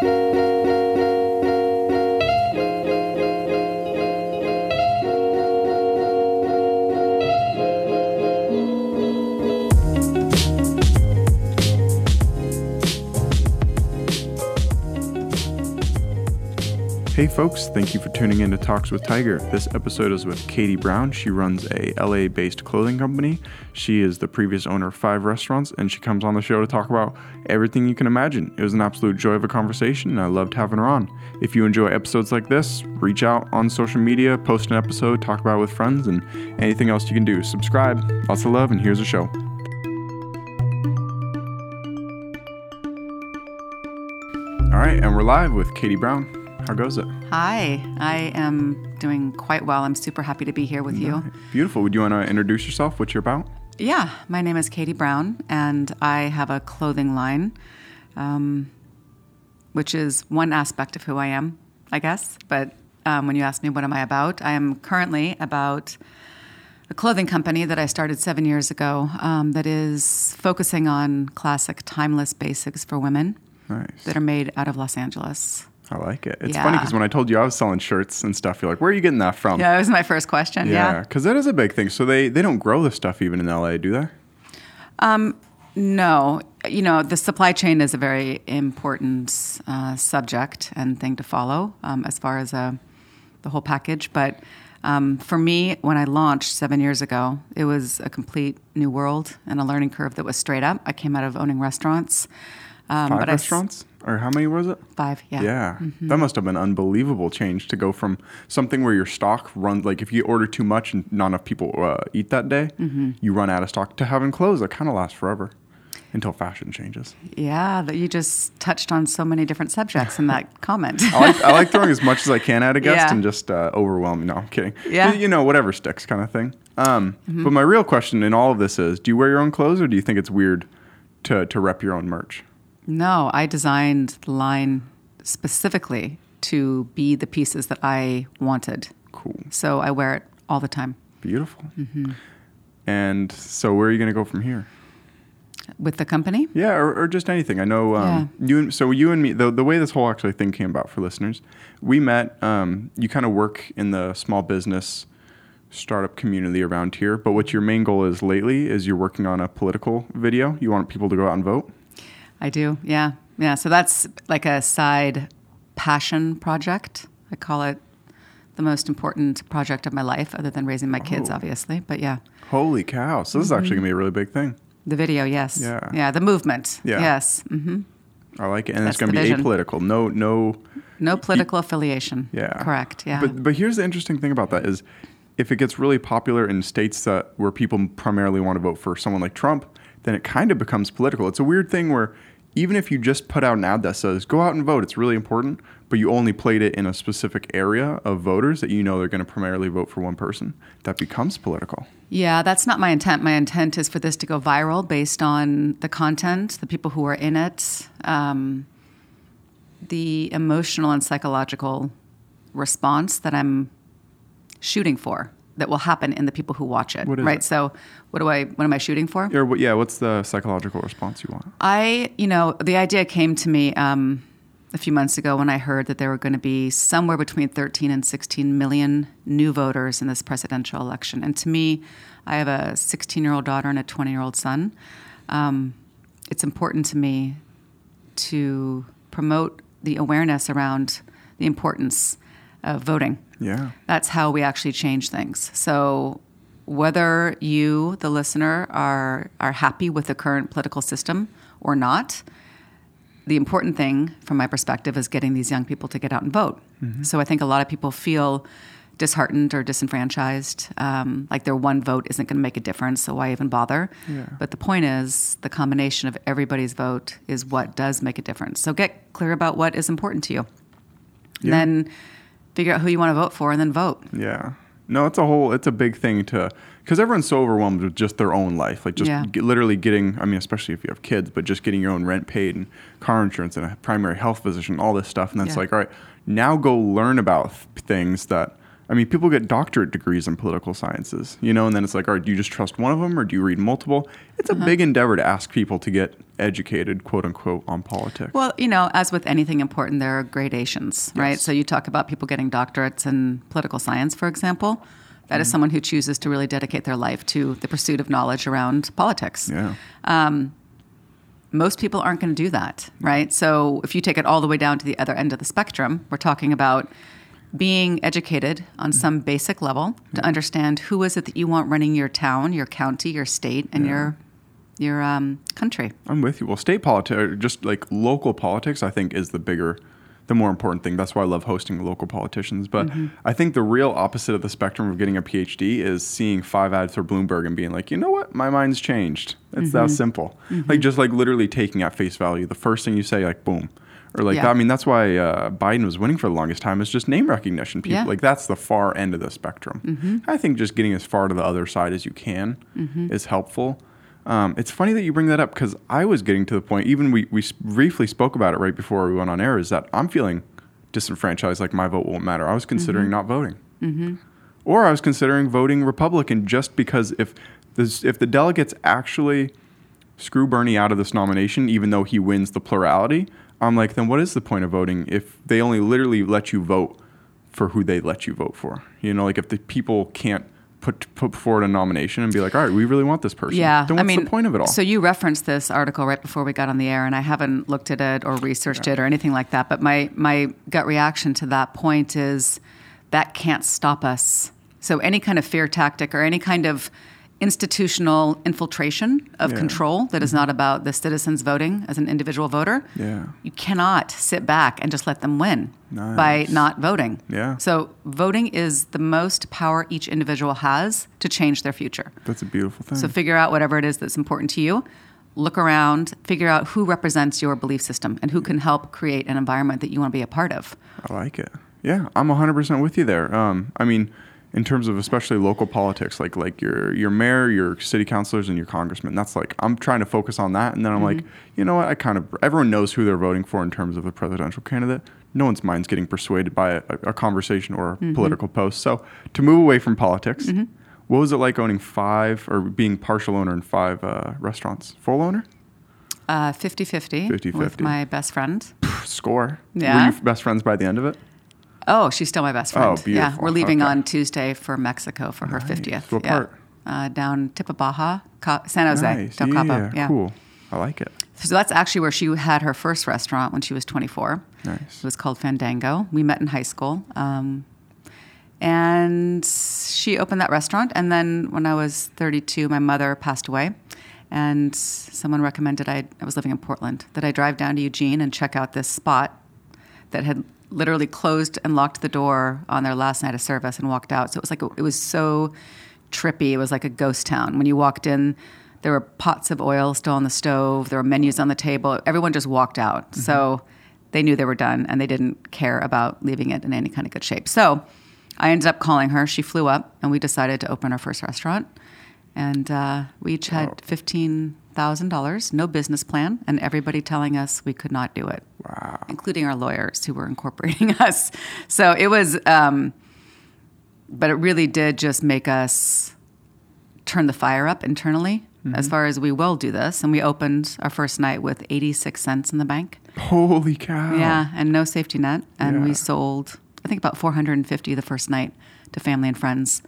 thank you folks, thank you for tuning in to Talks with Tiger. This episode is with Katie Brown. She runs a LA based clothing company. She is the previous owner of five restaurants and she comes on the show to talk about everything you can imagine. It was an absolute joy of a conversation and I loved having her on. If you enjoy episodes like this, reach out on social media, post an episode, talk about it with friends, and anything else you can do. Subscribe. Lots of love, and here's the show. All right, and we're live with Katie Brown. How goes it? Hi, I am doing quite well. I'm super happy to be here with you. Beautiful. Would you want to introduce yourself? What you're about? Yeah, my name is Katie Brown, and I have a clothing line, um, which is one aspect of who I am, I guess. But um, when you ask me what am I about, I am currently about a clothing company that I started seven years ago um, that is focusing on classic, timeless basics for women Nice. that are made out of Los Angeles. I like it. It's Yeah. funny because when I told you I was selling shirts and stuff, you're like, "Where are you getting that from?" Yeah, that was my first question. Yeah. because that is a big thing. So they they don't grow this stuff even in LA, do they? No, you know, the supply chain is a very important uh, subject and thing to follow um, as far as uh, the whole package. But um, for me, when I launched seven years ago, it was a complete new world and a learning curve that was straight up. I came out of owning restaurants. Um, Five but restaurants, or how many was it? five, yeah. Yeah, Mm-hmm. that must have been unbelievable change to go from something where your stock runs like if you order too much and not enough people uh, eat that day, Mm-hmm. you run out of stock to having clothes that kind of last forever until fashion changes. Yeah, that you just touched on so many different subjects in that comment. I like, I like throwing as much as I can at a guest Yeah. and just uh, overwhelming. No, I'm kidding. Yeah. Mm-hmm. You, you know, whatever sticks kind of thing. Um, But my real question in all of this is do you wear your own clothes or do you think it's weird to, to rep your own merch? No, I designed the line specifically to be the pieces that I wanted. Cool. So I wear it all the time Beautiful. Mm-hmm. And so where are you going to go from here? with the company. Yeah, or, or just anything. I know um, you. And, so you and me. The the way this whole actually thing came about for listeners, we met. Um, you kind of work in the small business startup community around here. But what your main goal is lately is you're working on a political video. You want people to go out and vote. I do. Yeah. Yeah. So that's like a side passion project. I call it the most important project of my life, other than raising my kids, Oh. obviously. But yeah, Holy cow! So this is actually gonna be a really big thing. the video, yes. Yeah. Yeah. The movement. Yeah. Yes. hmm I like it, and That's it's gonna be vision. apolitical. No, no. No political affiliation. Yeah. Correct. Yeah. But but here's the interesting thing about that is if it gets really popular in states that where people primarily want to vote for someone like Trump, then it kind of becomes political. It's a weird thing where even if you just put out an ad that says go out and vote, it's really important, but you only played it in a specific area of voters that you know they're going to primarily vote for one person, that becomes political. Yeah, that's not my intent. My intent is for this to go viral based on the content, the people who are in it, um, the emotional and psychological response that I'm shooting for that will happen in the people who watch it. Right. it? So, what do I? What am I shooting for? Or yeah, what's the psychological response you want? I, you know, the idea came to me um, a few months ago when I heard that there were going to be somewhere between 13 and 16 million new voters in this presidential election. And to me, I have a 16 year old daughter and a 20 year old son. Um, it's important to me to promote the awareness around the importance of voting. Yeah. That's how we actually change things. So whether you, the listener, are are happy with the current political system or not, the important thing from my perspective is getting these young people to get out and vote. So I think a lot of people feel disheartened or disenfranchised, um, like their one vote isn't going to make a difference, so why even bother? Yeah. But the point is, the combination of everybody's vote is what does make a difference. So get clear about what is important to you. Yeah. then figure out who you want to vote for and then vote. Yeah. No, it's a whole, it's a big thing to, because everyone's so overwhelmed with just their own life. Like just Yeah. get, literally getting, I mean, especially if you have kids, but just getting your own rent paid and car insurance and a primary health physician, all this stuff. And then it's like, all right, now go learn about th- things that I mean, people get doctorate degrees in political sciences, you know, and then it's like, all right, do you just trust one of them or do you read multiple? It's a Uh-huh. big endeavor to ask people to get educated, quote unquote, on politics. Well, you know, as with anything important, there are gradations, right? So you talk about people getting doctorates in political science, for example. That Mm-hmm. is someone who chooses to really dedicate their life to the pursuit of knowledge around politics. yeah. Most people aren't going to do that, right? So if you take it all the way down to the other end of the spectrum, we're talking about being educated on some basic level to understand who is it that you want running your town, your county, your state, and your your um, country. I'm with you. Well, state politics, just like local politics, I think is the bigger, the more important thing. That's why I love hosting local politicians. But Mm-hmm. I think the real opposite of the spectrum of getting a PhD is seeing five ads for Bloomberg and being like, you know what, my mind's changed. It's that Mm-hmm. simple. Like just like literally taking at face value the first thing you say, like boom. Or like Yeah. I mean, that's why uh, Biden was winning for the longest time. Is just name recognition. People Yeah. Mm-hmm. like that's the far end of the spectrum. I think just getting as far to the other side as you can is helpful. Um, it's funny that you bring that up because I was getting to the point. Even we we briefly spoke about it right before we went on air. Is that I'm feeling disenfranchised. Like my vote won't matter. I was considering not voting, or I was considering voting Republican just because if this if the delegates actually screw Bernie out of this nomination, even though he wins the plurality, I'm like, then what is the point of voting if they only literally let you vote for who they let you vote for? You know, like if the people can't put put forward a nomination and be like, all right, we really want this person. Yeah, Then what's I mean, the point of it all? So you referenced this article right before we got on the air, and I haven't looked at it or researched it or anything like that. But my my gut reaction to that point is that can't stop us. So any kind of fear tactic or any kind of institutional infiltration of Yeah. Mm-hmm. control that is not about the citizens voting as an individual voter. Yeah. You cannot sit back and just let them win by not voting. Yeah. So voting is the most power each individual has to change their future. That's a beautiful thing. So figure out whatever it is that's important to you. Look around, figure out who represents your belief system and who can help create an environment that you want to be a part of. I like it. Yeah, I'm 100% with you there. Um, I mean, in terms of especially local politics, like like your your mayor, your city councilors, and your congressman. That's like I'm trying to focus on that, and then I'm like, you know what? I kind of everyone knows who they're voting for in terms of the presidential candidate. No one's mind's getting persuaded by a, a conversation or a political post. So to move away from politics, what was it like owning five or being partial owner in five uh, restaurants? Full owner? Uh, 50-50 with 50-50. my best friend. Score. Yeah. Were you best friends by the end of it? Oh, she's still my best friend. Oh, Yeah, we're leaving Okay. on Tuesday for Mexico for her 50th. What yeah. part? Uh, down Tipabaja, Ca- San Jose, Nice. Del yeah, Yeah. cool. I like it. So that's actually where she had her first restaurant when she was 24. Nice. It was called Fandango. We met in high school. Um, and she opened that restaurant. And then when I was 32, my mother passed away. And someone recommended I, I was living in Portland that I drive down to Eugene and check out this spot that had literally closed and locked the door on their last night of service and walked out. So it was like a, it was so trippy. It was like a ghost town. When you walked in, there were pots of oil still on the stove. There were menus on the table. Everyone just walked out. So they knew they were done and they didn't care about leaving it in any kind of good shape. So I ended up calling her. She flew up and we decided to open our first restaurant. And uh, we each had $15,000, no business plan, and everybody telling us we could not do it Wow. including our lawyers who were incorporating us. So it was, um, but it really did just make us turn the fire up internally as far as we will do this. And we opened our first night with 86 cents in the bank. Holy cow. Yeah, and no safety net. And Yeah. we sold, I think, about 450 the first night to family and friends,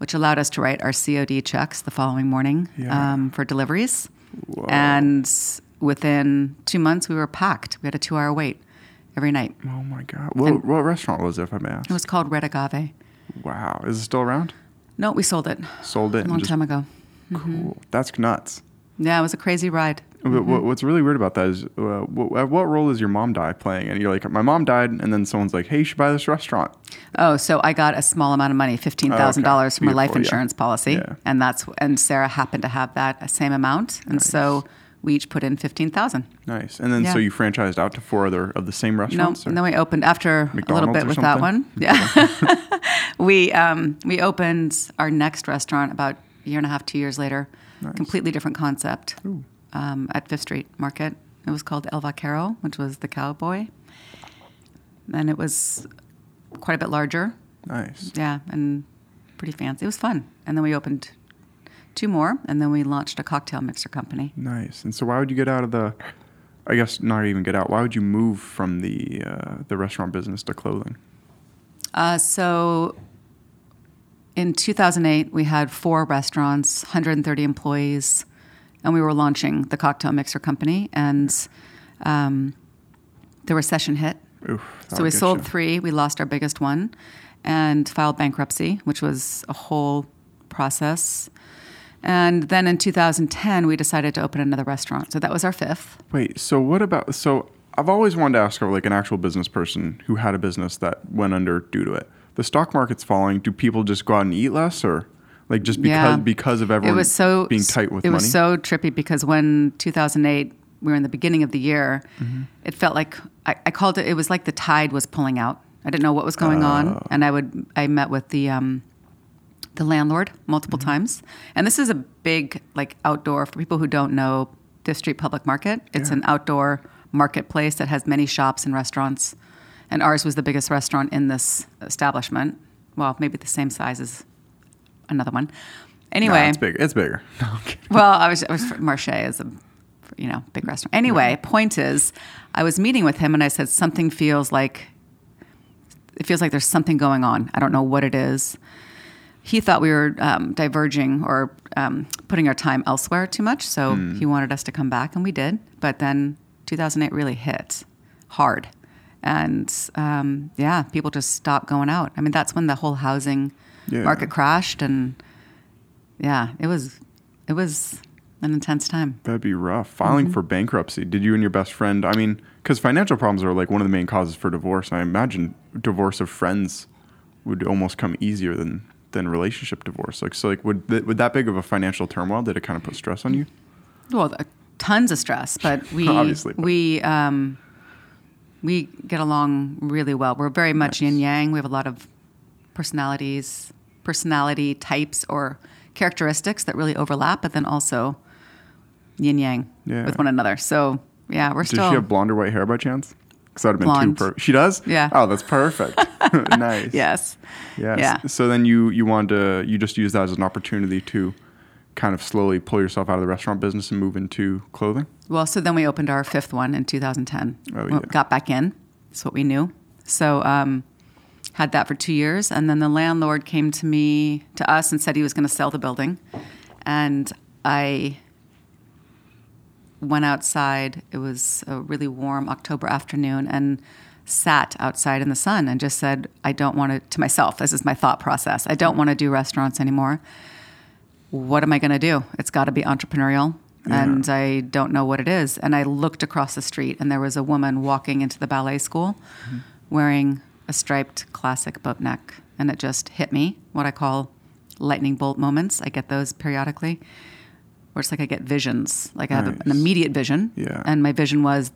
which allowed us to write our COD checks the following morning Yeah. um, for deliveries. Whoa. And within two months, we were packed. We had a two hour wait every night. Oh my god. What, what restaurant was it, if I may ask? It was called Red Agave. wow. Is it still around? No, we sold it Sold it. a long time ago. Cool. That's nuts. Yeah, it was a crazy ride. What, what's really weird about that is, uh, what, what role is your mom die playing? And you're like, my mom died, and then someone's like, hey, you should buy this restaurant. Oh, so I got a small amount of money, fifteen thousand dollars from a life Beautiful, yeah. insurance policy, Yeah. and that's and Sarah happened to have that same amount, and so we each put in fifteen thousand. Nice. And then so you franchised out to four other of the same No, restaurants? or- and then we opened after a little bit with that one. Yeah, we um, we opened our next restaurant about a year and a half, two years later. Completely different concept um, at Fifth Street Market. It was called El Vaquero, which was the cowboy, and it was quite a bit larger. Nice. Yeah, and pretty fancy. It was fun. And then we opened two more, and then we launched a cocktail mixer company. Nice. And so, why would you get out of the? I guess not even get out. Why would you move from the uh, the restaurant business to clothing? Uh, so in 2008, we had four restaurants, 130 employees, and we were launching the cocktail mixer company. And um, the recession hit. Oof, So we sold you. three. We lost our biggest one and filed bankruptcy, which was a whole process. And then in 2010, we decided to open another restaurant. So that was our fifth. Wait. So what about? So I've always wanted to ask, like an actual business person who had a business that went under due to it. The stock market's falling. Do people just go out and eat less, or like just because Yeah. because of everyone it was so being tight with it money? It was so trippy because when 2008 we were in the beginning of the year Mm-hmm. it felt like I, I called it it was like the tide was pulling out i didn't know what was going Oh. on and i would i met with the um the landlord multiple Mm-hmm. times and this is a big like outdoor for people who don't know fifth street public market it's Yeah. an outdoor marketplace that has many shops and restaurants and ours was the biggest restaurant in this establishment well maybe the same size as another one anyway it's bigger. It's bigger. No, well, I was, I was Marche is a you know big restaurant. Anyway, point is, I was meeting with him and I said something feels like it feels like there's something going on. I don't know what it is. He thought we were um, diverging or um, putting our time elsewhere too much, so he wanted us to come back, and we did. But then 2008 really hit hard, and um, yeah, people just stopped going out. I mean, that's when the whole housing Yeah. market crashed, and yeah, it was it was an intense time. That'd be rough. Filing Mm-hmm. for bankruptcy. Did you and your best friend? I mean, because financial problems are like one of the main causes for divorce. I imagine divorce of friends would almost come easier than than relationship divorce. Like, so, like, would th- would that big of a financial turmoil? Did it kind of put stress on you? Well, uh, tons of stress, but we Obviously, but- we um, we get along really well. We're very much yin yang. We have a lot of personalities, personality types, or characteristics that really overlap, but then also yin yang Yeah. with one another. So yeah, we're Does still she have blonde or white hair by chance? Because that'd have been Blonde. too perfect. She does. Yeah. Oh, that's perfect. nice. yes, Yes. Yeah. So then you you wanted to you just use that as an opportunity to kind of slowly pull yourself out of the restaurant business and move into clothing. Well, so then we opened our fifth one in 2010. Oh, We yeah. Got back in. That's what we knew. So um, had that for two years, and then the landlord came to me to us and said he was going to sell the building, and I went outside. It was a really warm October afternoon, and sat outside in the sun and just said, "I don't want to." To myself, this is my thought process. I don't want to do restaurants anymore what am I going to do? It's got to be entrepreneurial. Yeah. And I don't know what it is. And I looked across the street, and there was a woman walking into the ballet school mm-hmm. wearing a striped classic boat neck. And it just hit me, what I call lightning bolt moments. I get those periodically, where it's like I get visions. Like I have an immediate vision. Yeah. And my vision was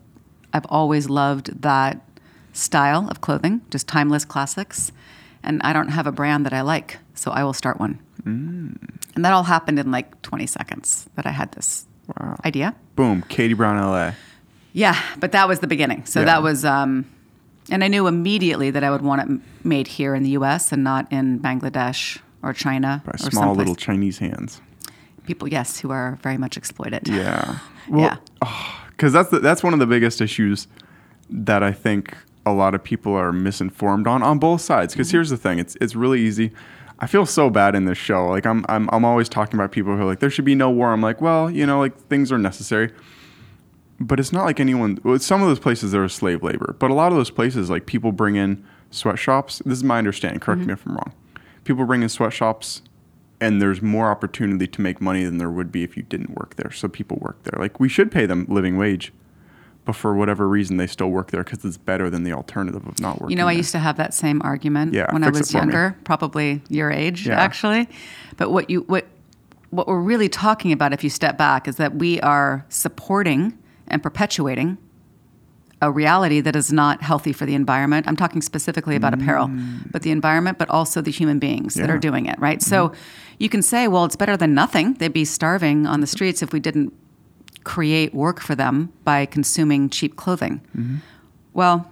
I've always loved that style of clothing, just timeless classics. And I don't have a brand that I like, so I will start one. Mm. And that all happened in like 20 seconds that I had this Wow. idea. Boom. Katie Brown, LA. Yeah, but that was the beginning. So Yeah. that was, um, and I knew immediately that I would want it made here in the US and not in Bangladesh or China By or small someplace. little Chinese hands. people, yes, who are very much exploited. Yeah. Yeah. Ah, because that's the, that's one of the biggest issues that I think a lot of people are misinformed on on both sides. Because mm-hmm. here's the thing: it's it's really easy. I feel so bad in this show. Like I'm I'm I'm always talking about people who are like there should be no war. I'm like, well, you know, like things are necessary. But it's not like anyone. Well, some of those places there is slave labor, but a lot of those places, like people bring in sweatshops. This is my understanding. Correct mm-hmm. me if I'm wrong. People bring in sweatshops and there's more opportunity to make money than there would be if you didn't work there. So people work there. Like we should pay them living wage, but for whatever reason they still work there because it's better than the alternative of not working. You know, I there. used to have that same argument Yeah, when I was for me. younger, probably your age Yeah. actually. But what you what what we're really talking about if you step back is that we are supporting and perpetuating a reality that is not healthy for the environment. I'm talking specifically about apparel, but the environment, but also the human beings that Mm. Yeah. Mm-hmm. are doing it, right? So you can say, well, it's better than nothing. They'd be starving on the streets if we didn't create work for them by consuming cheap clothing. Mm-hmm. Well,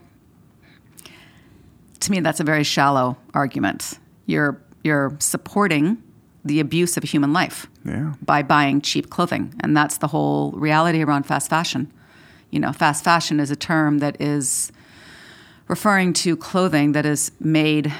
to me, that's a very shallow argument. You're you're supporting the abuse of human life Yeah. by buying cheap clothing, and that's the whole reality around fast fashion. You know, fast fashion is a term that is referring to clothing that is made.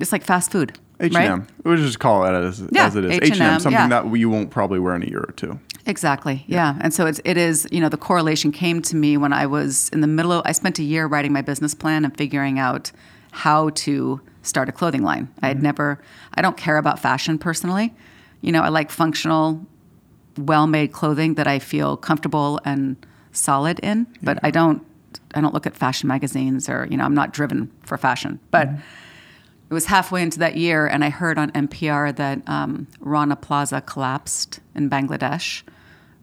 It's like fast food, H&M. right? We'll just call it as, Yeah, as it is. H&M, H&M, something yeah. that you won't probably wear in a year or two. Exactly. Yeah. And so it's, it is, you know, the correlation came to me when I was in the middle of, I spent a year writing my business plan and figuring out how to start a clothing line. I had mm-hmm. never, I don't care about fashion personally. You know, I like functional, well made clothing that I feel comfortable and solid in, but I mm-hmm. don't, I don't look at fashion magazines or, you know, I'm not driven for fashion. But mm-hmm. It was halfway into that year, and I heard on NPR that um, Rana Plaza collapsed in Bangladesh,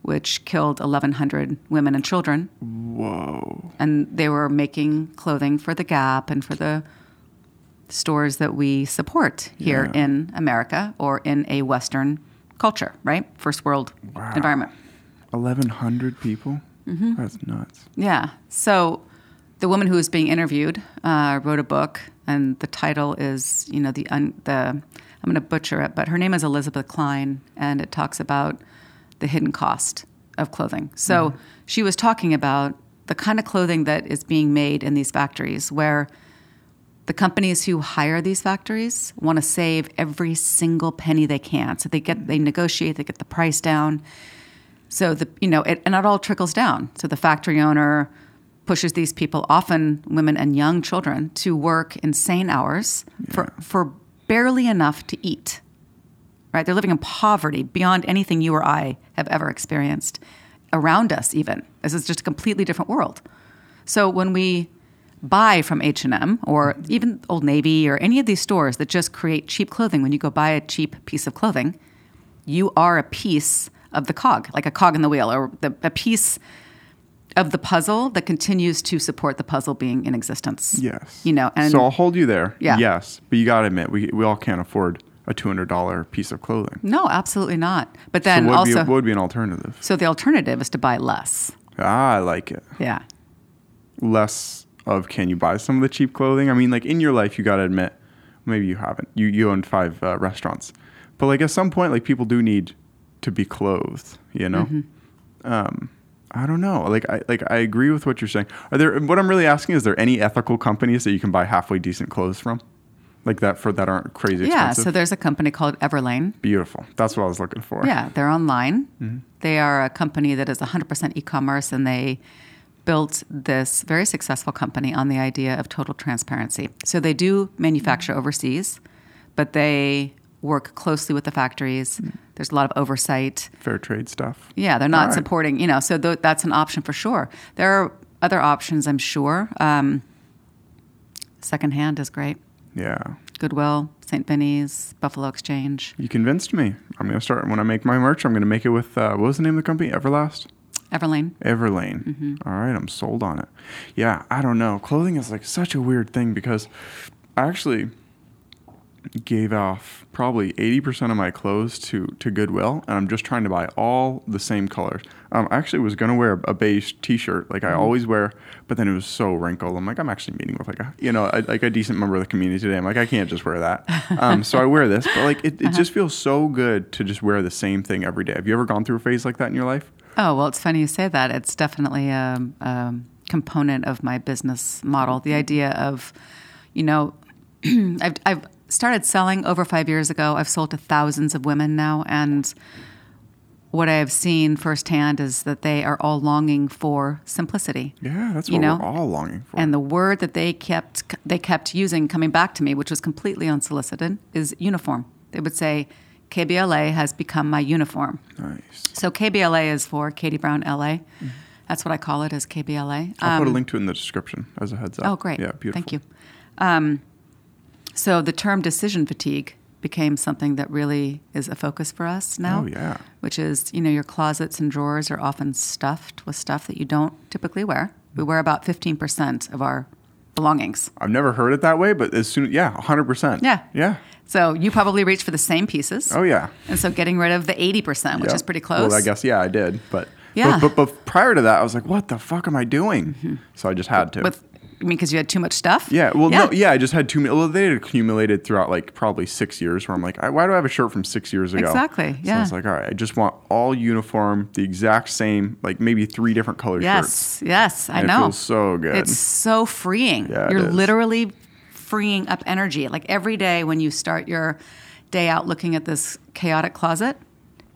which killed 1,100 women and children. Whoa. And they were making clothing for the Gap and for the stores that we support here Yeah. in America or in a Western culture, right? First world Wow. environment. 1,100 people? Mm-hmm. That's nuts. Yeah. So the woman who was being interviewed uh, wrote a book, and the title is, you know, the un, the I'm going to butcher it, but her name is Elizabeth Cline, and it talks about the hidden cost of clothing. So she was talking about the kind of clothing that is being made in these factories, where the companies who hire these factories want to save every single penny they can. So they get they negotiate, they get the price down. So the you know, it, and it all trickles down. So the factory owner pushes these people, often women and young children, to work insane hours for for barely enough to eat. Right? They're living in poverty beyond anything you or I have ever experienced around us. Even this is just a completely different world. So when we buy from H&M or even Old Navy or any of these stores that just create cheap clothing when you go buy a cheap piece of clothing, you are a piece of the cog, like a cog in the wheel or the, a piece of the puzzle that continues to support the puzzle being in existence. Yes. You know, and so I'll hold you there. Yeah. Yes. But you got to admit, we, we all can't afford a $200 piece of clothing. no, absolutely not. But then so what would, also, be, what would be an alternative? so the alternative is to buy less. Ah, I like it. Yeah. Less of can you buy some of the cheap clothing? I mean, like in your life, you got to admit, maybe you haven't. You, you own five uh, restaurants. But like at some point, like people do need to be clothed, you know? Mm-hmm. Um, I don't know. Like I like I agree with what you're saying. Are there what I'm really asking is there any ethical companies that you can buy halfway decent clothes from? Like that for that aren't crazy expensive. Yeah. expensive? So there's a company called Everlane. Beautiful. That's what I was looking for. Yeah, they're online. Mm-hmm. They are a company that is 100% e-commerce, and they built this very successful company on the idea of total transparency. So they do manufacture overseas, but they work closely with the factories. Mm. There's a lot of oversight. Fair trade stuff. Yeah, they're not right. supporting, you know, so th- that's an option for sure. There are other options, I'm sure. Um, secondhand is great. Yeah. Goodwill, St. Vinny's, Buffalo Exchange, You convinced me. I'm gonna start when I make my merch. I'm gonna make it with uh, what was the name of the company? Everlast. Everlane. Everlane. Mm-hmm. All right, I'm sold on it. Yeah, I don't know. Clothing is like such a weird thing because I actually gave off probably 80% of my clothes to, to Goodwill, and I'm just trying to buy all the same colors. Um, I actually was going to wear a beige t-shirt like I Mm-hmm. always wear, but then it was so wrinkled. I'm like, I'm actually meeting with like a, you know, a, like a decent member of the community today. I'm like, I can't just wear that. Um, so I wear this, but like it, Uh-huh. just feels so good to just wear the same thing every day. Have you ever gone through a phase like that in your life? Oh, well, it's funny you say that. It's definitely a, a component of my business model. The idea of, you know, I've, I've started selling over five years ago. I've sold to thousands of women now. And what I have seen firsthand is that they are all longing for simplicity. Yeah, that's You what know, we're all longing for. And the word that they kept they kept using coming back to me, which was completely unsolicited, is uniform. They would say, KBLA has become my uniform. nice. So KBLA is for Katie Brown LA. That's what I call it as KBLA. I'll put a link to it in the description as a heads up. Um, Oh, great. Yeah, beautiful. Thank you. Um, so the term decision fatigue became something that really is a focus for us now. Oh, yeah. Which is, you know, your closets and drawers are often stuffed with stuff that you don't typically wear. We wear about 15% of our belongings. I've never heard it that way, but as soon, as yeah, 100%. Yeah. Yeah. So you probably reach for the same pieces. Oh, yeah. And so getting rid of the 80%, which Yep. is pretty close. Well, I guess, yeah, I did. But, Yeah. Mm-hmm. but, but, but prior to that, I was like, what the fuck am I doing? So I just had to. with I mean, because you had too much stuff. Yeah, well, no, yeah, I just had too many. Well, they had accumulated throughout like probably six years. Where I'm like, I, why do I have a shirt from six years ago? Exactly, So I yeah. was like, all right, I just want all uniform, the exact same, like maybe three different color shirts. Yes, yes, I know. It feels so good. It's so freeing. Yeah, You're literally freeing up energy. Like every day when you start your day out looking at this chaotic closet,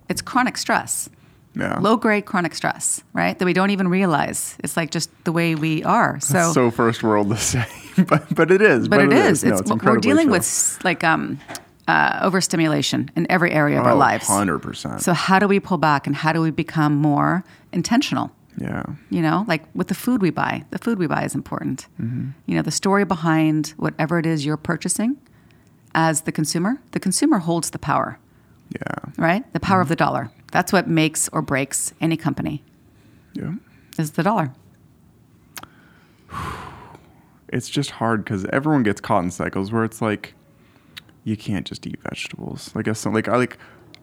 it's chronic stress. Yeah. Low grade chronic stress, right? That we don't even realize. It's like just the way we are. So, so first world to say, but but it is. but it is. No, It's, it's we're dealing true. with like um, uh, overstimulation in every area of our Oh, lives. 100%. So how do we pull back and how do we become more intentional? yeah. You know, like with the food we buy, the food we buy is important. Mm-hmm. You know, the story behind whatever it is you're purchasing as the consumer, the consumer holds the power, Yeah. right? The power of Mm-hmm. the dollar. That's what makes or breaks any company Yeah. is the dollar. It's just hard because everyone gets caught in cycles where it's like, you can't just eat vegetables. Like, I like I like,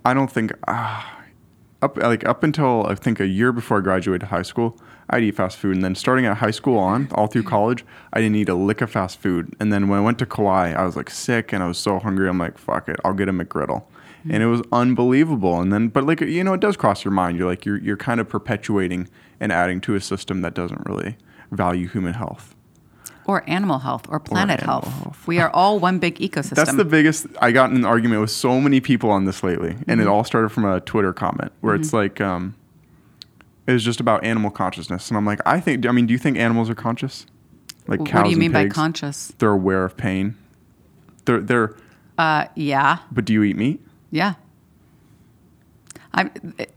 I don't think ah, up like up until I think a year before I graduated high school, I'd eat fast food, and then starting at high school on all through college, I didn't eat a lick of fast food. And then when I went to Kauai, I was like sick and I was so hungry. I'm like, fuck it, I'll get a McGriddle. And it was unbelievable. And then, but like you know, it does cross your mind. You're like, you're you're kind of perpetuating and adding to a system that doesn't really value human health. Or animal health or planet animal health. health. We are all one big ecosystem. That's the biggest. I got in an argument with so many people on this lately, and Mm-hmm. it all started from a Twitter comment where it's like, um, it was just about animal consciousness, and I'm like, I think. I mean, do you think animals are conscious? Like cows what do you mean by conscious? They're aware of pain. They're they're. Uh, yeah. But do you eat meat? Yeah. I'm,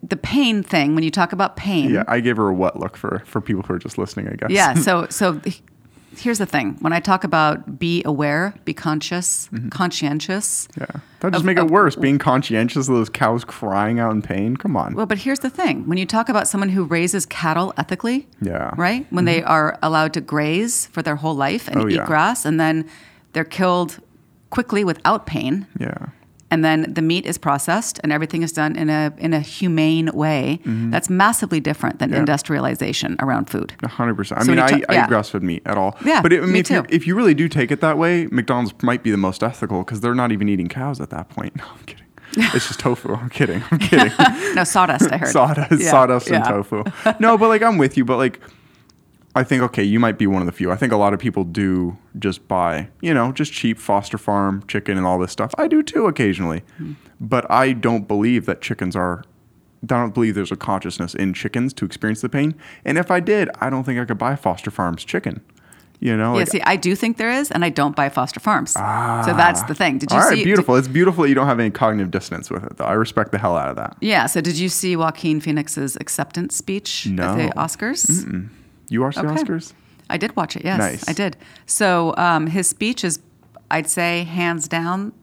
the pain thing, when you talk about pain, Yeah, I gave her a what look for for people who are just listening. I guess. Yeah. So so here's the thing: when I talk about be aware, be conscious, mm-hmm. conscientious. Yeah. That just Of- make it of- worse. Being conscientious of those cows crying out in pain. Come on. Well, but here's the thing: when you talk about someone who raises cattle ethically, Yeah. right? When they mm-hmm. are allowed to graze for their whole life and Oh, eat yeah. grass, and then they're killed quickly without pain, yeah. And then the meat is processed and everything is done in a in a humane way. That's massively different than Mm-hmm. Yeah. industrialization around food. Hundred percent. I So mean, I, yeah. grass-fed meat at all. Yeah, but it, I mean, me if, you, if you really do take it that way, McDonald's might be the most ethical because they're not even eating cows at that point. No, I'm kidding. It's just tofu. I'm kidding. I'm kidding. No sawdust, I heard. sawdust, Yeah, sawdust, and tofu. No, but like I'm with you. But like, I think okay, you might be one of the few. I think a lot of people do just buy, you know, just cheap Foster Farm chicken and all this stuff. I do too occasionally, Hmm. but I don't believe that chickens are. I don't believe there's a consciousness in chickens to experience the pain. And if I did, I don't think I could buy Foster Farms chicken. You know, Yeah, like, see, I do think there is, and I don't buy Foster Farms. so that's the thing. Did you all right, see? beautiful. it's beautiful that you don't have any cognitive dissonance with it, though. I respect the hell out of that. yeah. So did you see Joaquin Phoenix's acceptance speech No. at the Oscars? You watch the Okay. Oscars? I did watch it. Yes, Nice. I did. So um, his speech is, I'd say, hands down,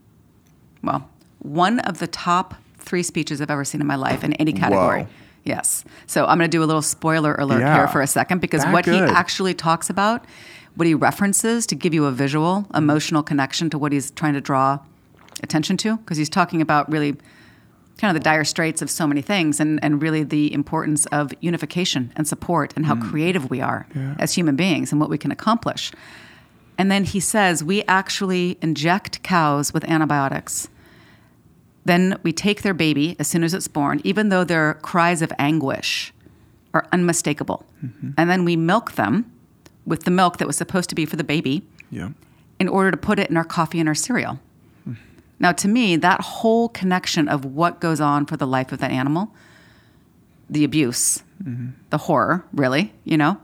well, one of the top three speeches I've ever seen in my life in any category. Whoa. Yes. So I'm going to do a little spoiler alert Yeah. here for a second because That what he actually talks about, what he references to give you a visual, emotional connection to what he's trying to draw attention to, because he's talking about really kind of the dire straits of so many things and, and really the importance of unification and support and how mm. creative we are as human beings and what we can accomplish. And then he says, we actually inject cows with antibiotics. Then we take their baby as soon as it's born, even though their cries of anguish are unmistakable. Mm-hmm. And then we milk them with the milk that was supposed to be for the baby Yeah. in order to put it in our coffee and our cereal. Now, to me, that whole connection of what goes on for the life of that animal, the abuse, the horror, really, you know,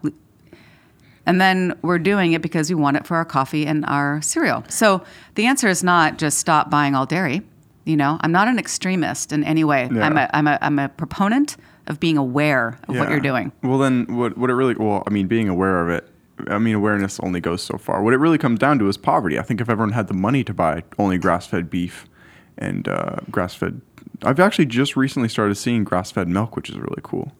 and then we're doing it because we want it for our coffee and our cereal. So the answer is not just stop buying all dairy. You know, I'm not an extremist in any way. Yeah. I'm, a, I'm, a, I'm a proponent of being aware of what you're doing. Well, then what, what it really, well, I mean, being aware of it, I mean, awareness only goes so far. What it really comes down to is poverty. I think if everyone had the money to buy only grass fed beef and uh, grass fed, I've actually just recently started seeing grass fed milk, which is really cool.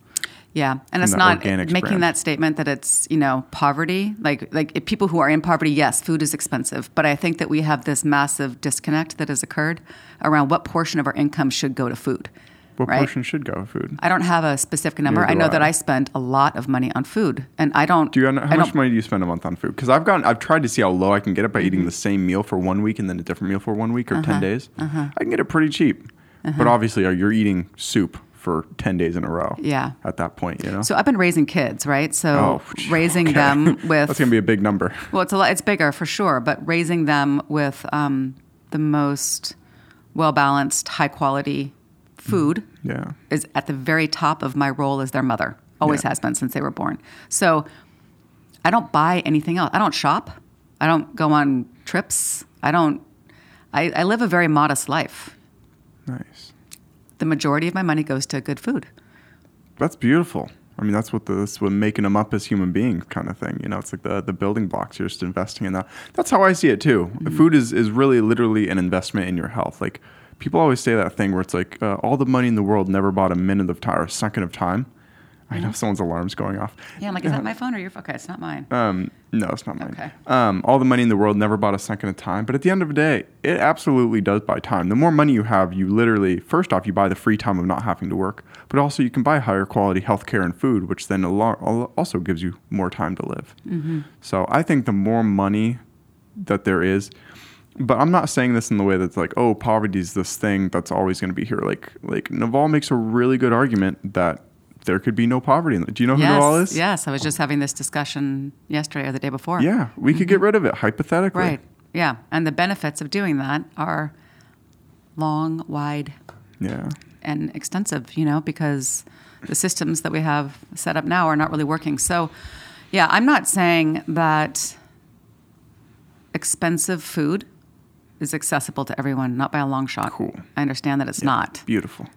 Yeah, and it's not making brand. that statement that it's you know poverty. Like like if people who are in poverty, yes, food is expensive, but I think that we have this massive disconnect that has occurred around what portion of our income should go to food. What right? portion should go food? I don't have a specific number. I know that I. I spend a lot of money on food, and I don't. Do you know how I much money do you spend a month on food? Because I've gotten, I've tried to see how low I can get it by Mm-hmm. eating the same meal for one week and then a different meal for one week or Uh-huh. ten days. I can get it pretty cheap, but obviously you're eating soup for ten days in a row. Yeah. At that point, you know. So I've been raising kids, right? So Oh, raising okay. them with That's gonna be a big number. Well, it's a lot. It's bigger for sure, but raising them with um, the most well balanced, high quality food mm-hmm. Yeah. is at the very top of my role as their mother. Always Yeah. has been since they were born. So I don't buy anything else. I don't shop. I don't go on trips. I don't. I, I live a very modest life. Nice. The majority of my money goes to good food. That's beautiful. I mean, that's what the that's what making them up as human beings kind of thing. You know, it's like the the building blocks. You're just investing in that. That's how I see it too. Mm-hmm. Food is is really literally an investment in your health. Like people always say that thing where it's like uh, all the money in the world never bought a minute of time or a second of time. I know someone's alarm's going off. Yeah, I'm like, is that my phone or your phone? Okay, it's not mine. Um, no, it's not mine. Okay. Um, all the money in the world never bought a second of time. But at the end of the day, it absolutely does buy time. The more money you have, you literally, first off, you buy the free time of not having to work, but also you can buy higher quality healthcare and food, which then also gives you more time to live. So I think the more money that there is, but I'm not saying this in the way that's like, oh, poverty is this thing that's always going to be here. Like, like Naval makes a really good argument that there could be no poverty. Do you know who yes, Naval is? yes. I was just having this discussion yesterday or the day before. Yeah, we could get mm-hmm. rid of it hypothetically. Right. Yeah. And the benefits of doing that are long, wide, Yeah. and extensive, you know, because the systems that we have set up now are not really working. So, yeah, I'm not saying that expensive food is accessible to everyone, not by a long shot. Cool. I understand that it's not. Beautiful.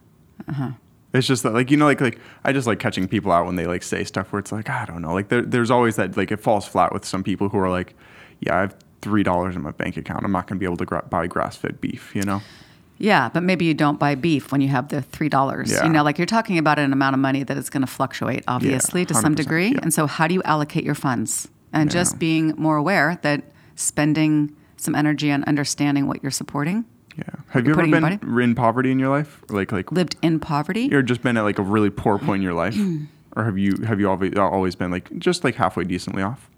Uh-huh. It's just that, like you know, like like I just like catching people out when they like say stuff where it's like I don't know, like there, there's always that like it falls flat with some people who are like, yeah, I have three dollars in my bank account. I'm not going to be able to gra- buy grass fed beef. You know? Yeah, but maybe you don't buy beef when you have the three dollars. Yeah. You know, like you're talking about an amount of money that is going to fluctuate, obviously, to some degree. yeah. And so, how do you allocate your funds? And Yeah. just being more aware that spending some energy on understanding what you're supporting. Yeah. Have You're ever been in poverty in your life? Like like Lived in poverty. or just been at like a really poor point in your life, or have you have you always always been like just like halfway decently off?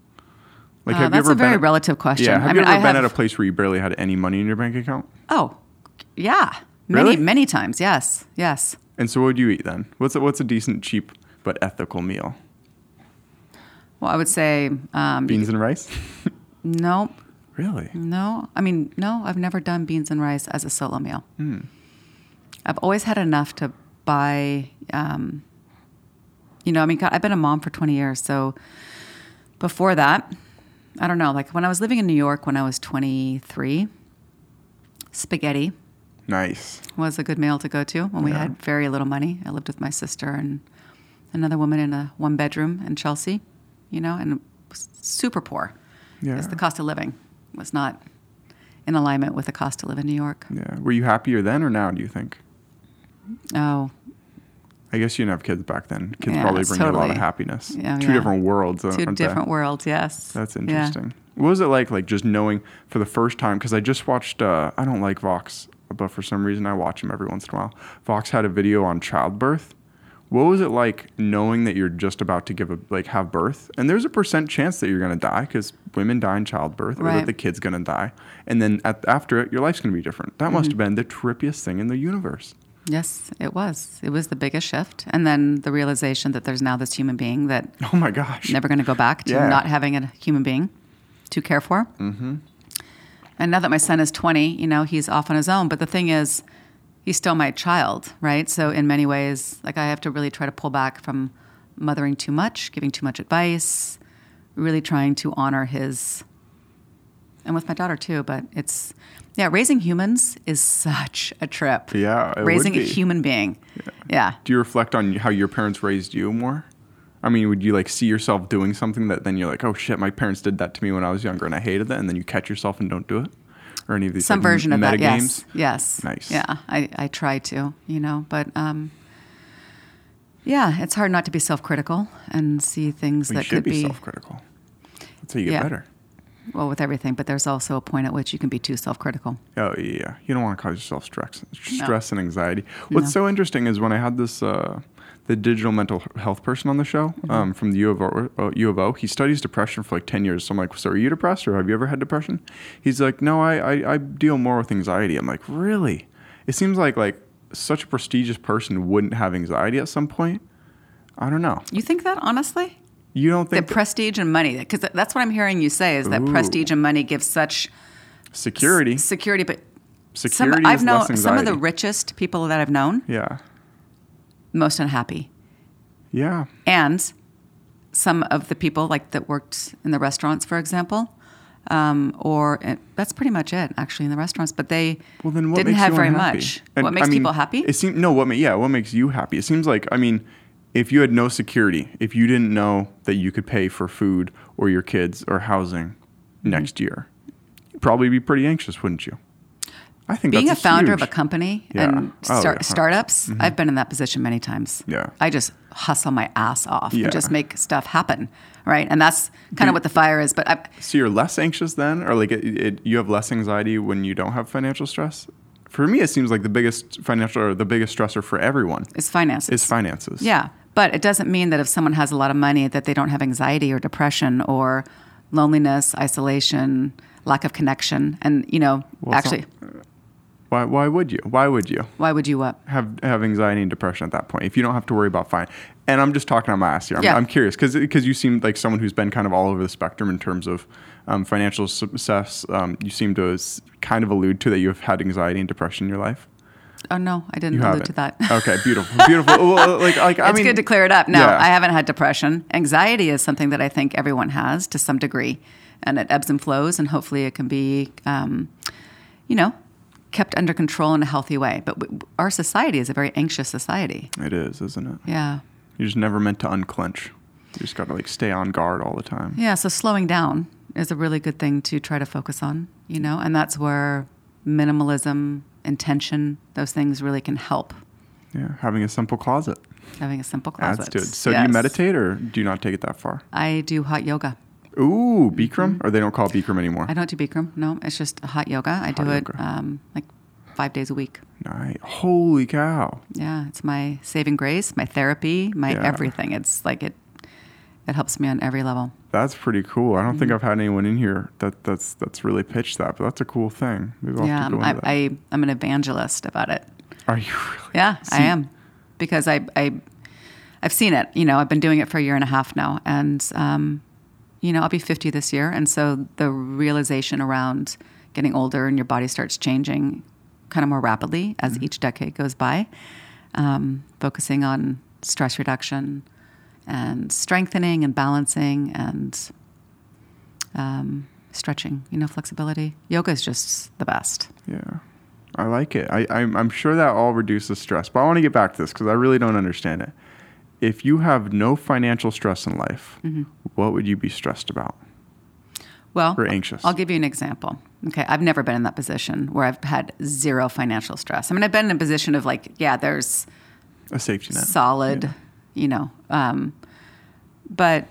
Like Uh, that's a very relative question. Yeah. Have I you mean, ever I been have- at a place where you barely had any money in your bank account? Oh, yeah, many Really? many times. Yes, yes. And so, what would you eat then? What's a, what's a decent, cheap but ethical meal? Well, I would say um, Beans and rice. no, really? no. I mean, no. I've never done beans and rice as a solo meal. Hmm. I've always had enough to buy. Um, you know, I mean, God, I've been a mom for twenty years, so before that, I don't know. Like when I was living in New York when I was twenty three, spaghetti Nice. was a good meal to go to when we had very little money. I lived with my sister and another woman in a one bedroom in Chelsea, you know, and super poor. Yeah. Because the cost of living was not in alignment with the cost to live in New York. Yeah. Were you happier then or now? Do you think? Oh, I guess you didn't have kids back then. Kids Yeah, probably bring you a lot of happiness. Yeah, Two yeah. different worlds. uh, two aren't they? different worlds, yes. That's interesting. What was it like, like just knowing for the first time? Because I just watched. Uh, I don't like Vox, but for some reason I watch him every once in a while. Vox had a video on childbirth. What was it like knowing that you're just about to give a like have birth, and there's a percent chance that you're gonna die because women die in childbirth, or that the kid's gonna die, and then at, after it, your life's gonna be different. That Mm-hmm. must have been the trippiest thing in the universe. Yes, it was. It was the biggest shift. And then the realization that there's now this human being that Oh my gosh! never going to go back to Yeah. not having a human being to care for. Mm-hmm. And now that my son is 20, you know, he's off on his own. But the thing is, he's still my child, right? So in many ways, like I have to really try to pull back from mothering too much, giving too much advice, really trying to honor his, and with my daughter too. But it's, yeah, raising humans is such a trip. Yeah, it would raising a human being. Yeah. Do you reflect on how your parents raised you more? I mean, would you like see yourself doing something that then you're like, oh shit, my parents did that to me when I was younger and I hated that, and then you catch yourself and don't do it, or any of these some like, version of meta that yes games? yes Nice. yeah I, I try to you know but um yeah it's hard not to be self-critical and see things Well, that should could be, be self-critical. That's how you get Yeah. better. well, with everything, but there's also a point at which you can be too self-critical. Oh yeah, you don't want to cause yourself stress, stress and anxiety. What's so interesting is when I had this uh, the digital mental health person on the show Mm-hmm. um, from the U of, o, uh, U of O. He studies depression for like ten years. So I'm like, so are you depressed or have you ever had depression? He's like, no, I, I, I deal more with anxiety. I'm like, really? It seems like like such a prestigious person wouldn't have anxiety at some point. I don't know. You think that honestly? You don't The think that prestige and money, because that's what I'm hearing you say is that Ooh. prestige and money gives such security, s- security, but security some, I've known some of the richest people that I've known yeah, most unhappy, yeah. and some of the people like that worked in the restaurants, for example, um, or uh, that's pretty much it actually in the restaurants. But they Well, then what didn't have very unhappy? much. And, what makes I mean, people happy? It seems no. What ma- yeah? What makes you happy? It seems like I mean, if you had no security, if you didn't know that you could pay for food or your kids or housing Mm-hmm. next year, you'd probably be pretty anxious, wouldn't you? I think Being a founder of a company Yeah. and Oh, start, yeah. startups, mm-hmm. I've been in that position many times. Yeah. I just hustle my ass off Yeah. and just make stuff happen, right? And that's kind of what the fire is. But I, So you're less anxious then, or like it, it, you have less anxiety when you don't have financial stress. For me, it seems like the biggest financial or the biggest stressor for everyone it's finances. is finances. Yeah, but it doesn't mean that if someone has a lot of money that they don't have anxiety or depression or loneliness, isolation, lack of connection, and you know, Well, actually, Why? Why would you? Why would you? why would you what? have have anxiety and depression at that point if you don't have to worry about fine and i'm just talking on my ass here i'm, Yeah. I'm curious because you seem like someone who's been kind of all over the spectrum in terms of um, financial success um, you seem to kind of allude to that you've had anxiety and depression in your life Oh no, I didn't you allude haven't to that. okay beautiful beautiful well, like, like i it's mean good to clear it up. No, yeah. I haven't had depression. Anxiety is something that I think everyone has to some degree, and it ebbs and flows, and hopefully it can be, um, you know, kept under control in a healthy way. But w- our society is a very anxious society. it is isn't it Yeah. you're just never meant to unclench you just got to like stay on guard all the time Yeah, so slowing down is a really good thing to try to focus on, you know, and that's where minimalism, intention, those things really can help. yeah having a simple closet Having a simple closet. adds to it so do you meditate or do you not take it that far I do hot yoga. Ooh bikram or they don't call it bikram anymore Mm-hmm. I don't do Bikram. No, it's just hot yoga. I do Hot it um, like five days a week. Nice. Holy cow. Yeah, it's my saving grace, my therapy, my Yeah. everything. It's like it. It helps me on every level. That's pretty cool. I don't Mm-hmm. think I've had anyone in here that that's that's really pitched that, but that's a cool thing. Maybe I'll yeah, have to I'm, I. I, I'm an evangelist about it. Are you really? Yeah, I am, because I, I, I've seen it. You know, I've been doing it for a year and a half now, and um, you know, I'll be 50 this year, and so the realization around getting older and your body starts changing kind of more rapidly as each decade goes by. Um, focusing on stress reduction and strengthening and balancing and um, stretching. You know, flexibility. Yoga is just the best. Yeah. I like it. I, I'm, I'm sure that all reduces stress, but I want to get back to this because I really don't understand it. If you have no financial stress in life, Mm-hmm. what would you be stressed about? Well, Or anxious. I'll give you an example. Okay, I've never been in that position where I've had zero financial stress. I mean, I've been in a position of like, yeah, there's A safety net. solid, Yeah. you know, um, but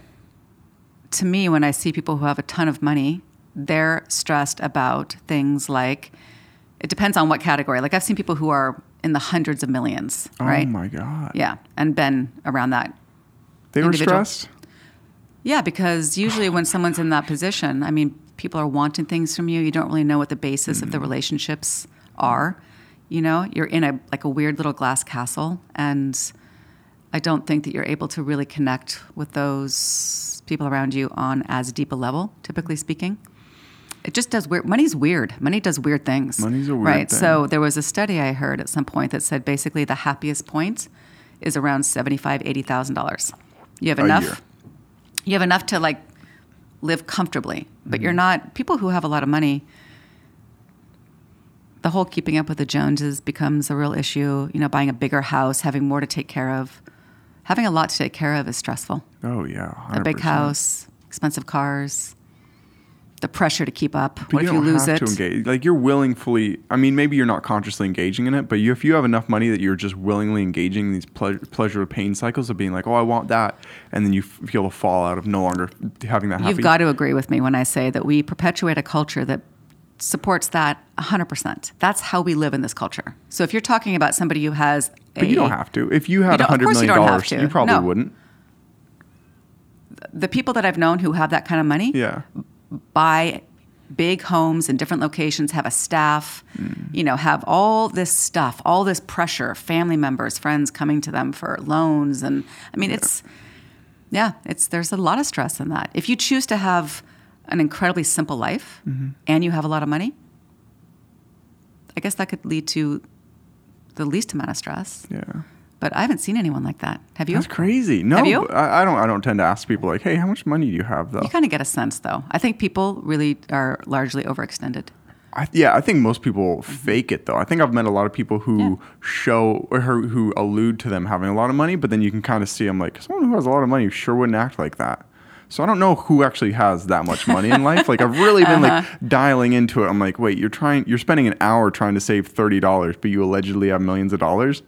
to me, when I see people who have a ton of money, they're stressed about things like it depends on what category. Like I've seen people who are in the hundreds of millions, right? Oh my God. Yeah, and been around that They were stressed? Yeah, because usually when someone's in that position, I mean, people are wanting things from you. You don't really know what the basis of the Mm-hmm. relationships are. You know, you're in a like a weird little glass castle, and I don't think that you're able to really connect with those people around you on as deep a level. Typically speaking, it just does weird. Money's weird. Money does weird things. Money's a weird right. thing. So there was a study I heard at some point that said basically the happiest point is around seventy five, eighty thousand dollars. You have enough you have enough to like live comfortably but Mm-hmm. you're not people who have a lot of money the whole keeping up with the joneses becomes a real issue you know buying a bigger house having more to take care of having a lot to take care of is stressful Oh, yeah. a big house expensive cars the pressure to keep up. But what you if you don't lose have it? to engage. Like you're willingly. I mean, maybe you're not consciously engaging in it, but you, if you have enough money that you're just willingly engaging in these pleasure, pleasure pain cycles of being like, oh, I want that, and then you f- feel the fallout of no longer having that. You've got to agree with me when I say that we perpetuate a culture that supports that 100%. That's how we live in this culture. So if you're talking about somebody who has But you don't have to. If you had don't- a of hundred course you million don't have dollars, you probably No. wouldn't. the people that I've known who have that kind of money Yeah. Buy big homes in different locations, have a staff, mm. you know, have all this stuff, all this pressure, family members, friends coming to them for loans and I mean it's yeah, it's there's a lot of stress in that. If you choose to have an incredibly simple life mm-hmm. and you have a lot of money, I guess that could lead to the least amount of stress. Yeah. But I haven't seen anyone like that. Have you? That's crazy. No? I, I don't. I don't tend to ask people like, "Hey, how much money do you have?" Though. You kind of get a sense, though. I think people really are largely overextended. I, yeah, I think most people fake it though. I think I've met a lot of people who Yeah. show or who, who allude to them having a lot of money, but then you can kind of see them like someone who has a lot of money sure wouldn't act like that. So I don't know who actually has that much money in life. Like I've really been Uh-huh. like dialing into it. I'm like, wait, you're trying, you're spending an hour trying to save thirty dollars, but you allegedly have millions of dollars.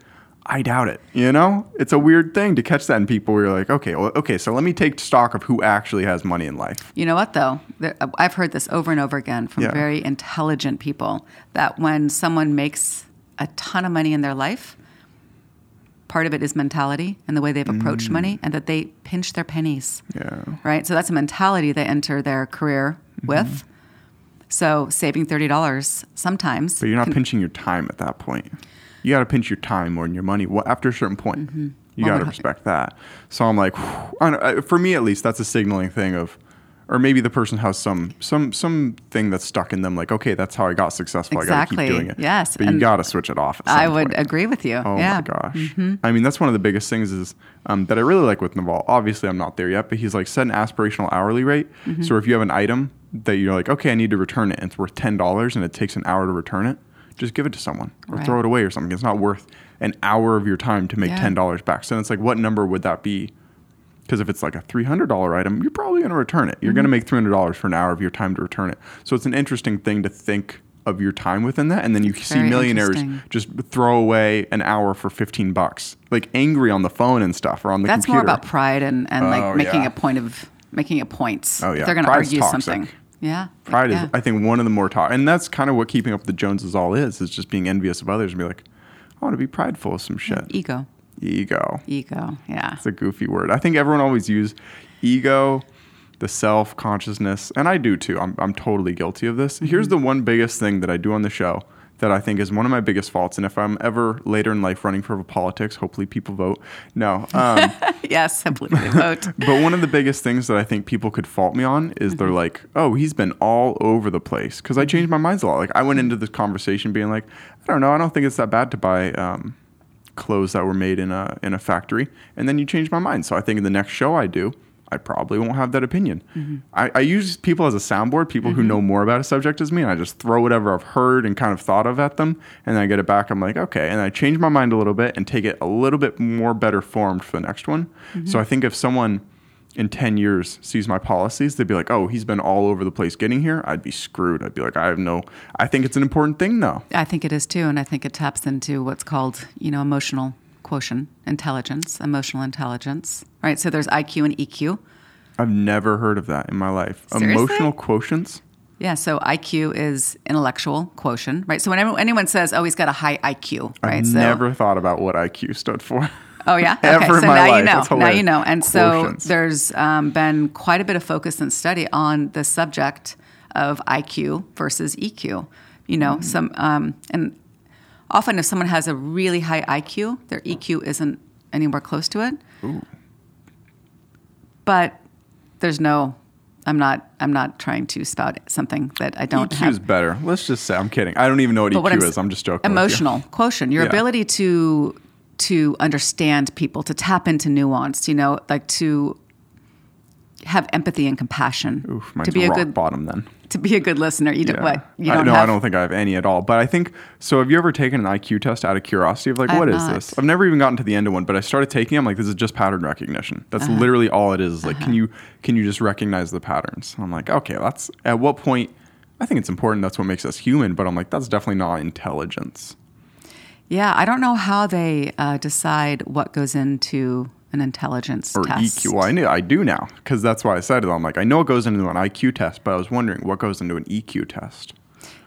I doubt it. You know, it's a weird thing to catch that in people. Where you're like, okay, well, okay, so let me take stock of who actually has money in life. You know what, though? I've heard this over and over again from Yeah. very intelligent people that when someone makes a ton of money in their life, part of it is mentality and the way they've approached money, and that they pinch their pennies. Yeah. Right? So that's a mentality they enter their career Mm-hmm. with. So saving $30 sometimes. But you're not can- pinching your time at that point. You got to pinch your time more than your money. Well, after a certain point, you Mm-hmm. Well, got to respect that. So I'm like, whew, I don't- I- for me at least, that's a signaling thing of, or maybe the person has some some some thing that's stuck in them. Like, okay, that's how I got successful. I got to Exactly. keep doing it. Yes, but you got to switch it off. I would point. agree with you. Oh yeah. my gosh. Mm-hmm. I mean, that's one of the biggest things is um, that I really like with Naval. Obviously, I'm not there yet, but he's like set an aspirational hourly rate. Mm-hmm. So if you have an item that you're like, okay, I need to return it, and it's worth ten dollars, and it takes an hour to return it, just give it to someone or Right. throw it away or something. It's not worth an hour of your time to make Yeah. ten dollars back. So it's like, what number would that be? Because if it's like a three hundred dollar item, you're probably going to return it. You're Mm-hmm. going to make three hundred dollars for an hour of your time to return it. So it's an interesting thing to think of your time within that, and then you see millionaires just throw away an hour for 15 bucks like angry on the phone and stuff or on the That's computer more about pride and, and Oh, like making yeah. a point of making a point. Oh, yeah. They're going to argue toxic. something. Yeah. pride yeah. is i think one of the more taught and that's kind of what keeping up with the joneses all is is just being envious of others and be like i want to be prideful of some shit ego. ego Ego. Yeah. it's a goofy word i think everyone always use ego the self consciousness and i do too i'm, I'm totally guilty of this here's mm-hmm. the one biggest thing that i do on the show that I think is one of my biggest faults. And if I'm ever later in life running for politics, hopefully people vote. No, um, yes. Politically vote. But one of the biggest things that I think people could fault me on is they're like, "Oh, he's been all over the place." Because I changed my mind a lot. Like I went into this conversation being like, "I don't know. I don't think it's that bad to buy um, clothes that were made in a in a factory." And then you change my mind. So I think in the next show I do, I probably won't have that opinion. Mm-hmm. I, I use people as a soundboard, people who mm-hmm. know more about a subject as me, and I just throw whatever I've heard and kind of thought of at them, and then I get it back. I'm like, okay, and I change my mind a little bit and take it a little bit more better formed for the next one. Mm-hmm. So I think if someone in 10 years sees my policies, they'd be like, oh, he's been all over the place getting here. I'd be screwed. I'd be like, I have no, I think it's an important thing though. I think it is too, and I think it taps into what's called, you know, emotional quotient intelligence, emotional intelligence. Right. So there's IQ and EQ. I've never heard of that in my life. Seriously? Emotional quotients. Yeah. So IQ is intellectual quotient, right? So whenever anyone says, "Oh, he's got a high IQ," right? I've so, never thought about what IQ stood for. Oh yeah. Ever okay. So now life. you know. Now you know. And so Quotients. there's um, been quite a bit of focus and study on the subject of IQ versus EQ. You know, Mm. some um, and often if someone has a really high IQ, their EQ isn't anywhere close to it. But there's no. I'm not. I'm not trying to spout something that I don't know. EQ have. is better. Let's just say I'm kidding. I don't even know what But what EQ I'm is. I'm just joking. with you. Emotional quotient, your Yeah. ability to to understand people, to tap into nuance, you know, like to have empathy and compassion. Oof, to be a rock good bottom then. to be a good listener. You don't Yeah. what? You I, don't no, have I don't think I have any at all. But I think so. Have you ever taken an IQ test out of curiosity of like, I what is not. this? I've never even gotten to the end of one, but I started taking. I'm like, this is just pattern recognition. That's Uh-huh. literally all it is. Like, can you can you just recognize the patterns? I'm like, okay, that's at what point. I think it's important. That's what makes us human. But I'm like, that's definitely not intelligence. Yeah, I don't know how they uh, decide what goes into an intelligence or test. EQ. Well, I knew I do now because that's why I said it. I'm like, I know it goes into an IQ test, but I was wondering what goes into an EQ test.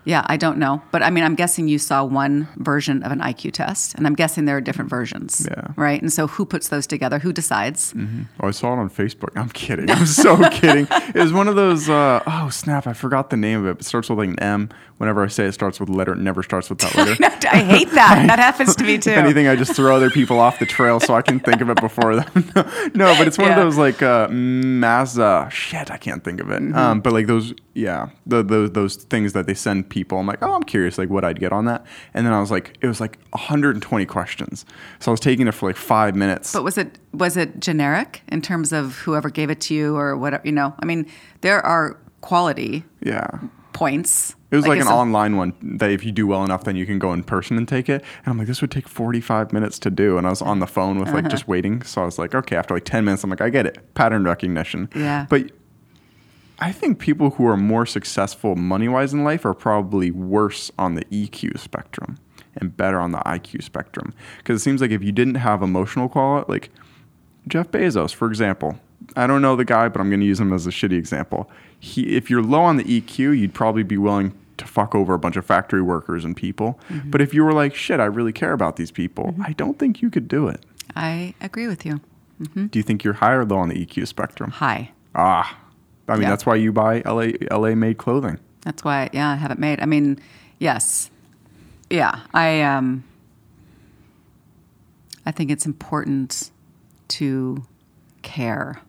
Yeah, I don't know, but I mean, I'm guessing you saw one version of an IQ test, and I'm guessing there are different versions. Yeah. Right. And so, who puts those together? Who decides? Oh, I saw it on Facebook. I'm kidding. I'm so kidding. It was one of those. Uh, oh snap! I forgot the name of it. It starts with like an M. Whenever I say it starts with a letter, it never starts with that letter. I hate that. That happens to me too. If anything, I just throw other people off the trail so I can think of it before them. no, but it's one Yeah. of those like uh, Mazda. Shit, I can't think of it. Mm-hmm. Um, but like those, yeah, the, those those things that they send people. I'm like, oh, I'm curious, like what I'd get on that. And then I was like, it was like 120 questions. So I was taking it for like five minutes. But was it was it generic in terms of whoever gave it to you or whatever? You know, I mean, there are quality yeah. points. It was like, it's an online one that if you do well enough, then you can go in person and take it. And I'm like, this would take 45 minutes to do. And I was on the phone with like Uh-huh. just waiting. So I was like, okay, after like 10 minutes, I'm like, I get it. Pattern recognition. Yeah. But I think people who are more successful money wise in life are probably worse on the EQ spectrum and better on the IQ spectrum. Because it seems like if you didn't have emotional quality, like Jeff Bezos, for example. I don't know the guy, but I'm going to use him as a shitty example. He, if you're low on the EQ, you'd probably be willing to fuck over a bunch of factory workers and people. Mm-hmm. But if you were like, shit, I really care about these people, I don't think you could do it. I agree with you. Do you think you're high or low on the EQ spectrum? High. Ah, I mean, Yeah. that's why you buy LA, LA made clothing. That's why, yeah, I have it made. I mean, yes, yeah. I um, I think it's important to care.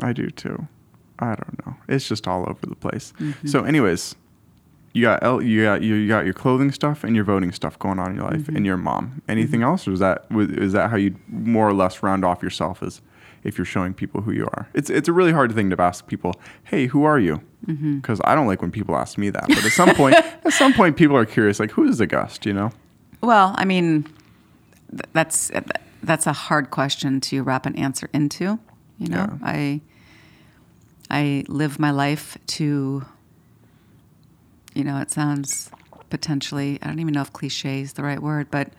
I do too. I don't know. It's just all over the place. Mm-hmm. So, anyways, you got L, you got you, got your clothing stuff and your voting stuff going on in your life, Mm-hmm. and your mom. Anything else, or is that is that how you more or less round off yourself as if you're showing people who you are? It's it's a really hard thing to ask people. Hey, who are you? Mm-hmm. Because I don't like when people ask me that. But at some point, at some point, people are curious. Like, who is the guest? You know? Well, I mean, th- that's that's a hard question to wrap an answer into. You know, Yeah. I I live my life to. You know, it sounds potentially. I don't even know if cliche is the right word, but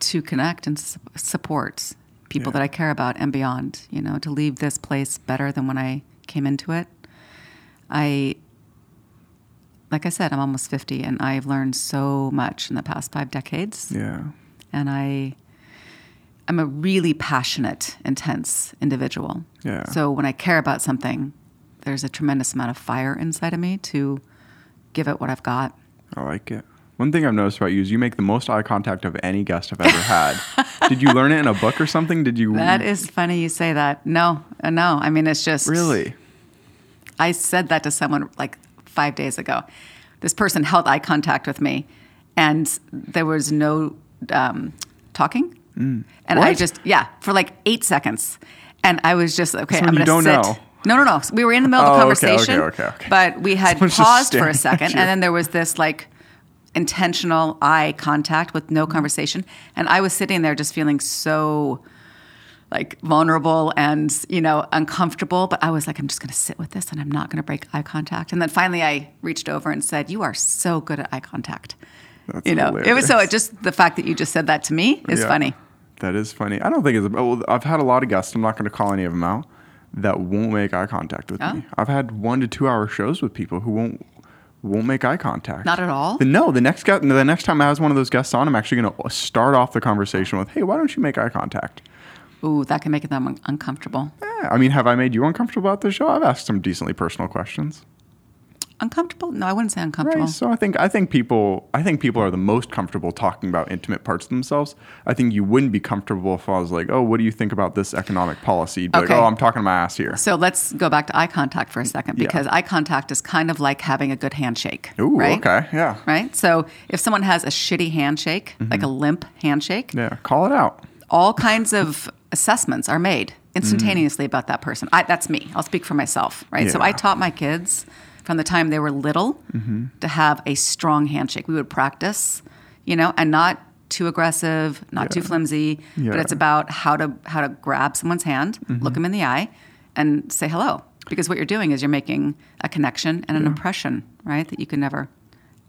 to connect and su- support people Yeah. that I care about and beyond. You know, to leave this place better than when I came into it. I like I said, I'm almost 50 and I've learned so much in the past five decades. Yeah. And I, I'm a really passionate, intense individual. Yeah. So when I care about something, there's a tremendous amount of fire inside of me to give it what I've got. I like it. One thing I've noticed about you is you make the most eye contact of any guest I've ever had. Did you learn it in a book or something? Did you That is funny you say that. No, uh, no. I mean, it's just. really? I said that to someone like five days ago. This person held eye contact with me, and there was no um, talking. And I Mm. Just, yeah, for like eight seconds. And I was just, okay, I'm going to don't sit. know. No, no, no. We were in the middle of the Oh, okay, okay, conversation, okay, okay. but we had Someone's paused for a second, and then there was this like intentional eye contact with Mm. no conversation, and I was sitting there just feeling so like vulnerable and you know uncomfortable but i was like i'm just going to sit with this and i'm not going to break eye contact and then finally i reached over and said you are so good at eye contact That's you know it was so it just the fact that you just said that to me is Yeah. funny That is funny. I don't think it's. Well, I've had a lot of guests. I'm not going to call any of them out that won't make eye contact with Oh. me. I've had one to two hour shows with people who won't won't make eye contact. Not at all? The, no, the next guest, the next time I have one of those guests on, I'm actually going to start off the conversation with, "Hey, why don't you make eye contact?" ooh that can make them un- uncomfortable Yeah, I mean, have I made you uncomfortable about the show? I've asked some decently personal questions. Uncomfortable no i wouldn't say uncomfortable Right. So I think I think people I think people are the most comfortable talking about intimate parts of themselves. I think you wouldn't be comfortable if I was like, "Oh, what do you think about this economic policy?" You'd be Okay. like, "Oh, I'm talking my ass here." so let's go back to eye contact for a second Yeah. because eye contact is kind of like having a good handshake Ooh, right okay, yeah, right so if someone has a shitty handshake mm-hmm. like a limp handshake yeah. Call it out. all kinds of assessments are made mm. instantaneously about that person. I, that's me. I'll speak for myself, right? So I taught my kids from the time they were little mm-hmm. to have a strong handshake. We would practice, you know, and not too aggressive, not too Yeah. flimsy, but it's about how to how to grab someone's hand, look mm-hmm. them in the eye, and say hello. Because what you're doing is you're making a connection and an impression, right? That you can never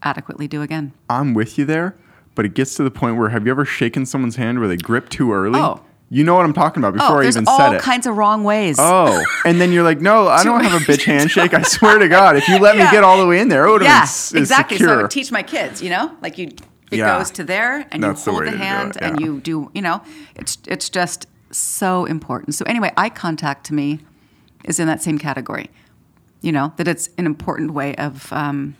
adequately do again. I'm with you there, but it gets to the point where have you ever shaken someone's hand where they grip too early? Oh. You know what I'm talking about before oh, I even said it. All kinds of wrong ways. Oh, and then you're like, no, I don't have a bitch handshake. I swear to God, if you let me get all the way in there, it would have yeah, been exactly. So I would teach my kids, you know, like you, it Yeah. goes to there, and That's you hold the, it, hand, and you do, you know, it's it's just so important. So anyway, eye contact to me is in that same category. You know that it's an important way of um,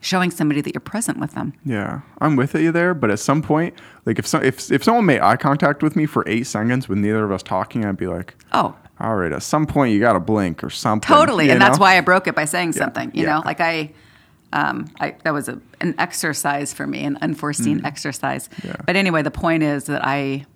showing somebody that you're present with them. Yeah, I'm with you there, but at some point, like if so, if if someone made eye contact with me for eight seconds with neither of us talking, I'd be like, Oh, all right, at some point you got to blink or something. totally, and that's why I broke it by saying something. You yeah. know, like I. Um, I, that was a, an exercise for me, an unforeseen exercise. Mm. Yeah. But anyway, the point is that I,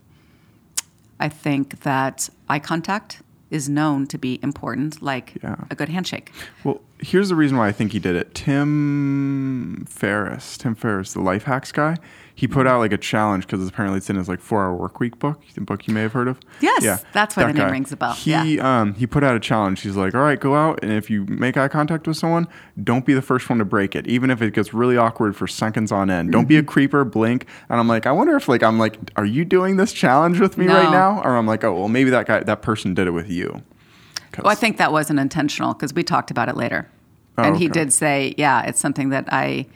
I think that eye contact is known to be important, like Yeah. a good handshake. Well, here's the reason why I think he did it. Tim Ferriss, Tim Ferriss, the life hacks guy, he put out like a challenge because apparently it's in his like four hour work week book, the book you may have heard of. Yes, yeah, that's why that the name rings a bell. He Yeah. um he put out a challenge. He's like, all right, go out and if you make eye contact with someone, don't be the first one to break it, even if it gets really awkward for seconds on end. Don't be Mm-hmm. a creeper, blink. And I'm like, I wonder if like I'm like, are you doing this challenge with me right now? Or I'm like, oh well, maybe that guy that person did it with you. Well, I think that wasn't intentional because we talked about it later. Oh, and he did say, yeah, it's something that I,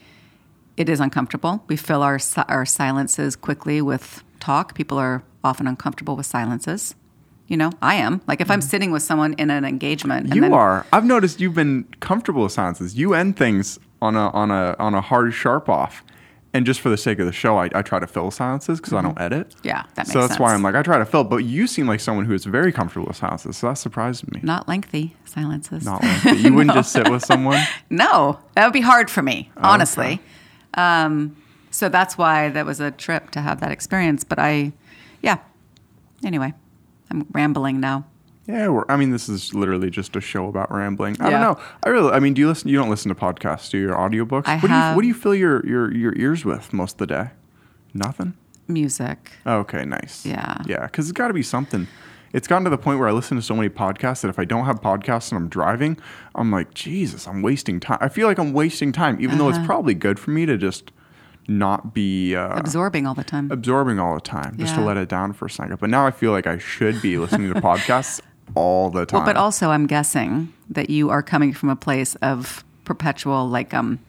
it is uncomfortable. We fill our, our silences quickly with talk. People are often uncomfortable with silences. You know, I am. Like if I'm sitting with someone in an engagement. and Mm. You then- are. I've noticed you've been comfortable with silences. You end things on a on a on a hard sharp off, and just for the sake of the show, I, I try to fill silences because I don't edit. Mm-hmm. Yeah, that so makes that's why. I'm like I try to fill. But you seem like someone who is very comfortable with silences, so that surprised me. Not lengthy silences. Not that. You wouldn't just sit with someone. No, that would be hard for me, honestly. Um, so that's why that was a trip to have that experience. But I, yeah. Anyway, I'm rambling now. Yeah, we're, I mean, this is literally just a show about rambling. I Yeah. don't know. I really, I mean, do you listen? You don't listen to podcasts, do you? Or audiobooks? I what do you have- What do you fill your, your your ears with most of the day? Nothing. Music. Okay, nice. Yeah. Yeah, because it's got to be something. It's gotten to the point where I listen to so many podcasts that if I don't have podcasts and I'm driving, I'm like, Jesus, I'm wasting time. I feel like I'm wasting time, even though Uh-huh. it's probably good for me to just not be uh, Absorbing all the time. absorbing all the time, just to let it down for a second. But now I feel like I should be listening to podcasts all the time. Well, but also, I'm guessing that you are coming from a place of perpetual, like, um,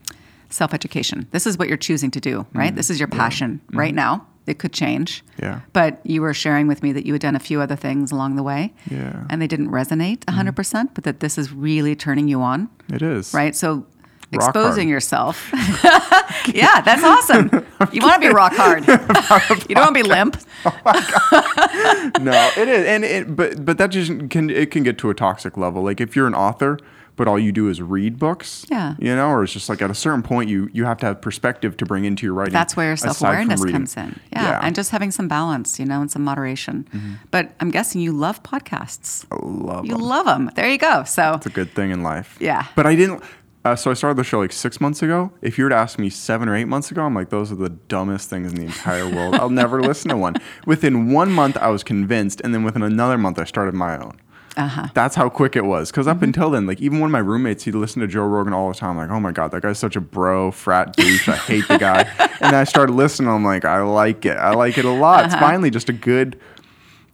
self education. This is what you're choosing to do, right? This is your passion right now. It could change. Mm-hmm. Yeah. But you were sharing with me that you had done a few other things along the way. Yeah. Mm-hmm. And they didn't resonate 100%, but that this is really turning you on, it is. right? So, Rock exposing hard. yourself. yeah, that's awesome. You want to be rock hard. you don't want to be limp. oh no, it is, and it, but but that just can it can get to a toxic level. Like if you're an author, but all you do is read books, Yeah. you know, or it's just like at a certain point you you have to have perspective to bring into your writing. That's where your self awareness comes in. Yeah, And just having some balance, you know, and some moderation. But I'm guessing you love podcasts. I love them. You them. love them. There you go. So, It's a good thing in life. Yeah. But I didn't. Uh, so I started the show like six months ago. If you were to ask me seven or eight months ago, I'm like, those are the dumbest things in the entire world. I'll never listen to one. Within one month, I was convinced, and then within another month, I started my own. Uh-huh. That's how quick it was. Because up Mm-hmm. until then, like even one of my roommates, he'd listen to Joe Rogan all the time. Like, oh my god, that guy's such a bro, frat douche. I hate the guy. and then I started listening. I'm like, I like it. I like it a lot. Uh-huh. It's finally just a good.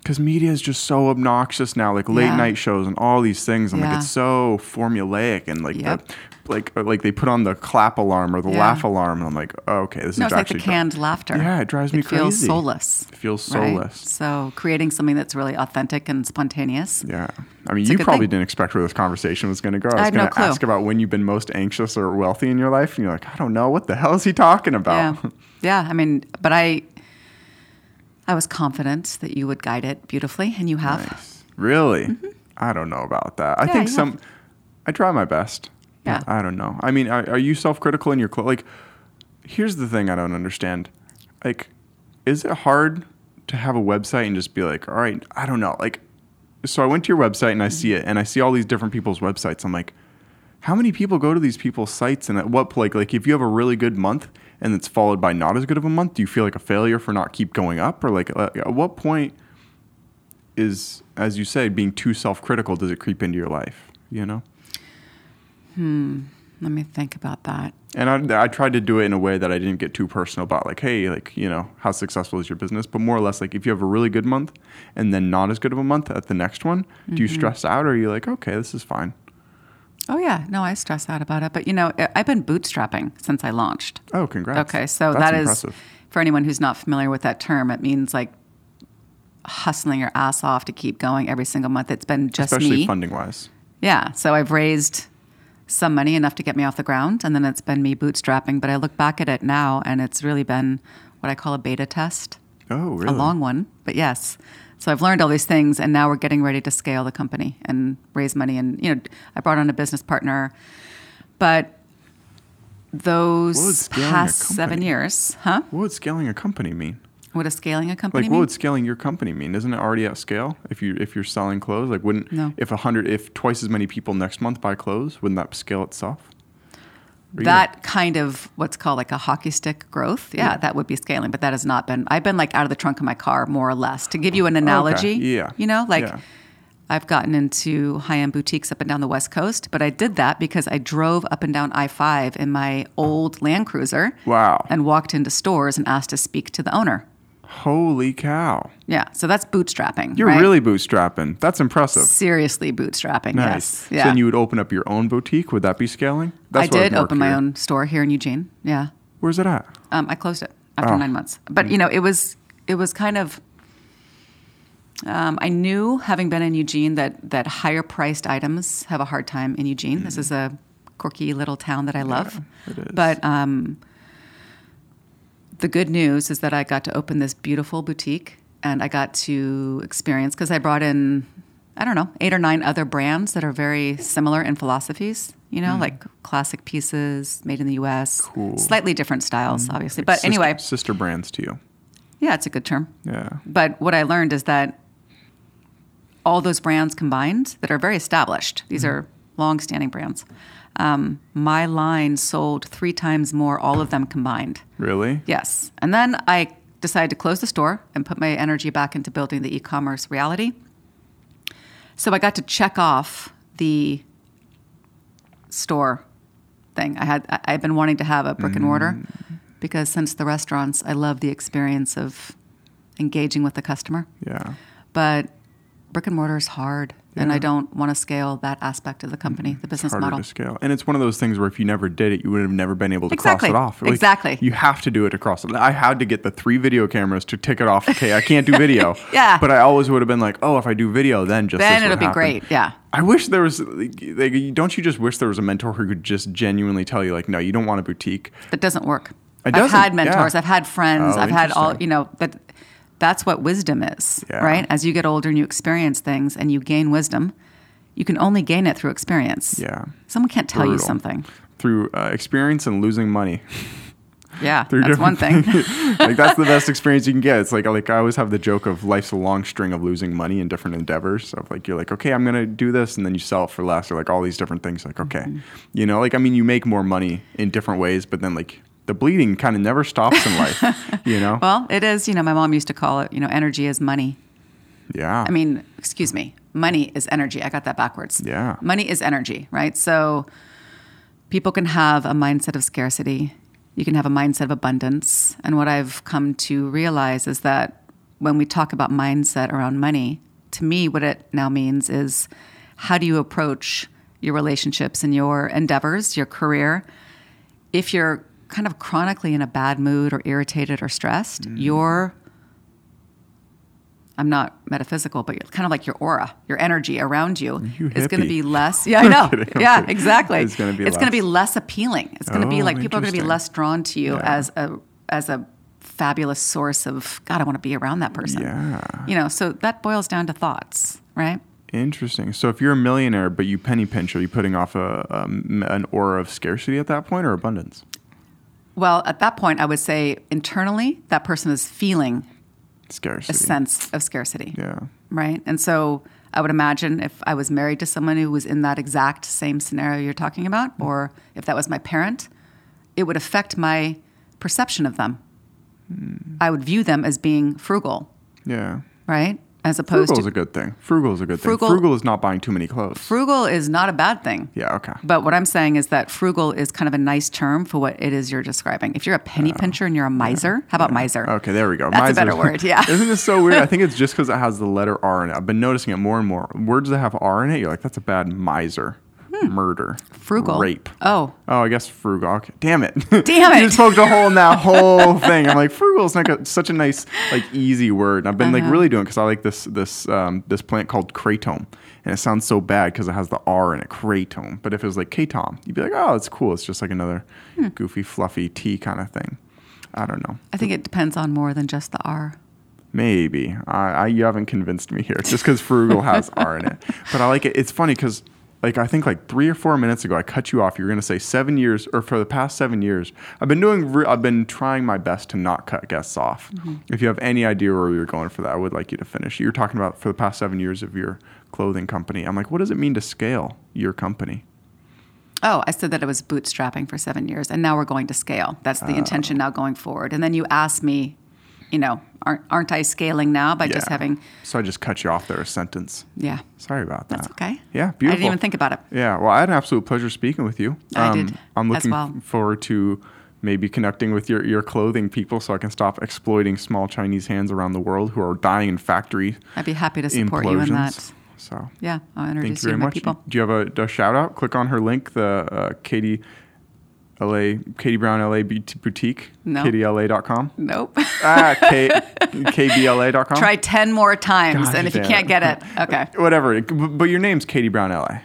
Because media is just so obnoxious now, like late Yeah. night shows and all these things. I'm Yeah. like, it's so formulaic and like Yep. the, like uh, like they put on the clap alarm or the Yeah. laugh alarm, and I'm like, oh, okay, this No, is it's like the actually canned laughter. Yeah, it drives me crazy. it feels crazy. soulless. It feels right? soulless. So, creating something that's really authentic and spontaneous. Yeah. I mean, It's you probably thing. didn't expect where this conversation was going to go. I was going to clue. ask about when you've been most anxious or wealthy in your life. And you're like, I don't know. What the hell is he talking about Yeah. about? Yeah. I mean, but I, I was confident that you would guide it beautifully, and you have. really? I don't know about that. I Mm-hmm. Yeah, think some, have. I try my best. Yeah. I don't know. I mean, are, are you self critical in your, clo- like, here's the thing I don't understand. Like, is it hard to have a website and just be like, all right, I don't know, like. So I went to your website and I see it, and I see all these different people's websites. I'm like, how many people go to these people's sites, and at what like like if you have a really good month and it's followed by not as good of a month, do you feel like a failure for not keep going up, or like uh, at what point is, as you say, being too self-critical does it creep into your life? You know. Hmm. Let me think about that. And I, I tried to do it in a way that I didn't get too personal about, like, hey, like, you know, how successful is your business? But more or less, like, if you have a really good month and then not as good of a month at the next one, do you stress out or are you like, okay, this is fine? Oh yeah, no, I stress out about it. But you know, I've been bootstrapping since I launched. Oh, congrats. Okay, so That's that is impressive. for anyone who's not familiar with that term. It means like hustling your ass off to keep going every single month. It's been just especially me. funding wise. Yeah. So I've raised some money enough to get me off the ground, and then it's been me bootstrapping. But I look back at it now, and it's really been what I call a beta test, Oh, really? a long one. But yes. So I've learned all these things, and now we're getting ready to scale the company and raise money. And you know, I brought on a business partner, but those past seven years, huh? What would scaling a company mean? What does scaling a company Like, mean? what would scaling your company mean? Isn't it already at scale? If you if you're selling clothes, like, wouldn't No. if a hundred if twice as many people next month buy clothes, wouldn't that scale itself? That kind of what's called like a hockey stick growth yeah, Yeah. that would be scaling but that has not been i've been like out of the trunk of my car more or less to give you an analogy yeah. you know like Yeah. i've gotten into high-end boutiques up and down the west coast but i did that because i drove up and down i5 in my old land cruiser Wow. and walked into stores and asked to speak to the owner Holy cow! yeah so that's bootstrapping You're right? really bootstrapping. That's impressive. seriously bootstrapping Nice. yes So yeah then you would open up your own boutique. Would that be scaling? i what did open my own store here in eugene yeah Where's it at? Um, I closed it after Oh. nine months. But you know, it was it was kind of. Um, I knew, having been in Eugene, that that higher priced items have a hard time in Eugene. This is a quirky little town that I love. it is. But um, the good news is that I got to open this beautiful boutique, and I got to experience because I brought in. I don't know, eight or nine other brands that are very similar in philosophies, you know, hmm. like classic pieces made in the US. Cool. Slightly different styles, hmm. obviously. But Sister- anyway, sister brands to you. yeah, it's a good term. Yeah. But what I learned is that all those brands combined that are very established, these hmm. are long standing brands, um, my line sold three times more, all of them combined. Really? Yes. And then I decided to close the store and put my energy back into building the e commerce reality. So I got to check off the store thing. I had I- I've been wanting to have a brick and mortar because since the restaurants, I love the experience of engaging with the customer. Yeah. But brick and mortar is hard, and I don't want to scale that aspect of the company, the business harder model. to scale. And it's one of those things where if you never did it, you would have never been able to Exactly. cross it off. Exactly. You have to do it to cross it. I had to get the three video cameras to tick it off. Okay, I can't do video. Yeah. But I always would have been like, oh, if I do video, then just Then it'll be happen. great. Yeah. I wish there was. Like, don't you just wish there was a mentor who could just genuinely tell you, like, no, you don't want a boutique. That doesn't work. It I've had mentors, yeah. I've had friends, Oh, I've had all, you know, but that's what wisdom is, Yeah. right? As you get older and you experience things and you gain wisdom, you can only gain it through experience. Yeah. Someone can't tell you something. Through uh, experience and losing money. Yeah, Through that's one thing. like that's the best experience you can get. It's like like I always have the joke of life's a long string of losing money in different endeavors. So like you're like, okay, I'm gonna do this, and then you sell it for less, or like all these different things. Like okay, Mm-hmm. you know, like I mean, you make more money in different ways, but then like the bleeding kind of never stops in life. you know? well, it is, you know, my mom used to call it, you know, energy is money. yeah. I mean, excuse me, money is energy. I got that backwards. Yeah. Money is energy, right? So people can have a mindset of scarcity. You can have a mindset of abundance. And what I've come to realize is that when we talk about mindset around money, to me, what it now means is how do you approach your relationships and your endeavors, your career? If you're kind of chronically in a bad mood or irritated or stressed, your I'm not metaphysical, but kind of like your aura, your energy around you, You is going to be less. Yeah, I know. kidding, I'm yeah, kidding. exactly. It's gonna be It's going to be less. appealing. It's going to be Oh, like people are going to be less drawn to you Yeah. as a as a fabulous source of God. I want to be around that person. Yeah. You know, so that boils down to thoughts, right? Interesting. So if you're a millionaire but you penny pinch, are you putting off a, um, an aura of scarcity at that point or abundance? Well, at that point, I would say internally, that person is feeling Scarcity. a sense of scarcity, Yeah. right? And so I would imagine if I was married to someone who was in that exact same scenario you're talking about, Mm. or if that was my parent, it would affect my perception of them. Mm. I would view them as being frugal, Yeah. right? As opposed to. Frugal is a good thing. Frugal is a good Frugal- thing. Frugal is not buying too many clothes. frugal is not a bad thing. yeah. Okay. But what I'm saying is that frugal is kind of a nice term for what it is you're describing. If you're a penny oh. pincher and you're a miser, how about miser? Oh, Okay, there we go. That's a better word, yeah. Isn't this so weird? I think it's just because it has the letter R in it. I've been noticing it more and more. Words that have R in it, you're like, that's a bad miser, murder, Hmm. Frugal. rape. Oh, Oh, I guess frugal. Damn it. Damn you it. just poked a hole in that whole thing. I'm like, frugal is like a, such a nice, like easy word. And I've been like really doing because I like this this um, this plant called kratom. And it sounds so bad because it has the R in it, kratom. But if it was like K-Tom, you'd be like, oh, it's cool. It's just like another Hmm. goofy, fluffy tea kind of thing. I don't know. I think it depends on more than just the R. Maybe. I, I you haven't convinced me here. Just because frugal has R in it. But I like it. It's funny because like I think like three or four minutes ago I cut you off. You were gonna say seven years or for the past seven years. I've been doing. Re- I've been trying my best to not cut guests off. Mm-hmm. If you have any idea where we were going for that, I would like you to finish. You're talking about for the past seven years of your clothing company. I'm like, what does it mean to scale your company? Oh, I said that it was bootstrapping for seven years, and now we're going to scale. That's the intention oh. now going forward. And then you asked me, you know, aren't aren't I scaling now by just having? So I just cut you off there a sentence. Yeah, Sorry about that. that's okay. Yeah, beautiful. I didn't even think about it. Yeah, well, I had an absolute pleasure speaking with you. Um, I did I'm looking well. forward to maybe connecting with your, your clothing people so I can stop exploiting small Chinese hands around the world who are dying in factory I'd be happy to support you in that. So Yeah, I'll thank introduce you you, very to my much. people. Do you have a, a shout out? Click on her link, the uh, Katie LA, Katie Brown LA Boutique, No. KatieLA.com. Nope. ah, K, KBLA.com. Try ten more times, Gosh and if you can't get it, okay. Whatever. But your name's Katie Brown LA.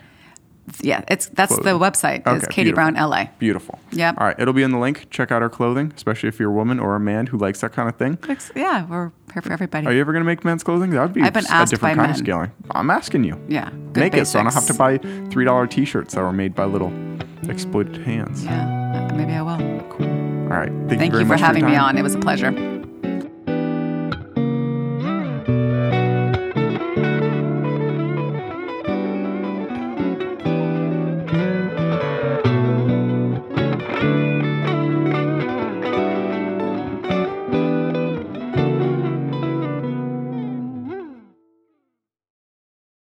Yeah, it's that's the Clothing. website. Is Okay, Katie beautiful. Brown LA. Beautiful. Yep. All right. It'll be in the link. Check out our clothing, especially if you're a woman or a man who likes that kind of thing. It's- Yeah, we're here for everybody. Are you ever going to make men's clothing? That would be I've been a asked different by kind of scaling. I'm asking you. yeah, Make it so I don't have to buy $3 t shirts that were made by little exploited hands. Yeah, maybe I will. Cool. All right. Thank, Thank you very you for much having me on. It was a pleasure.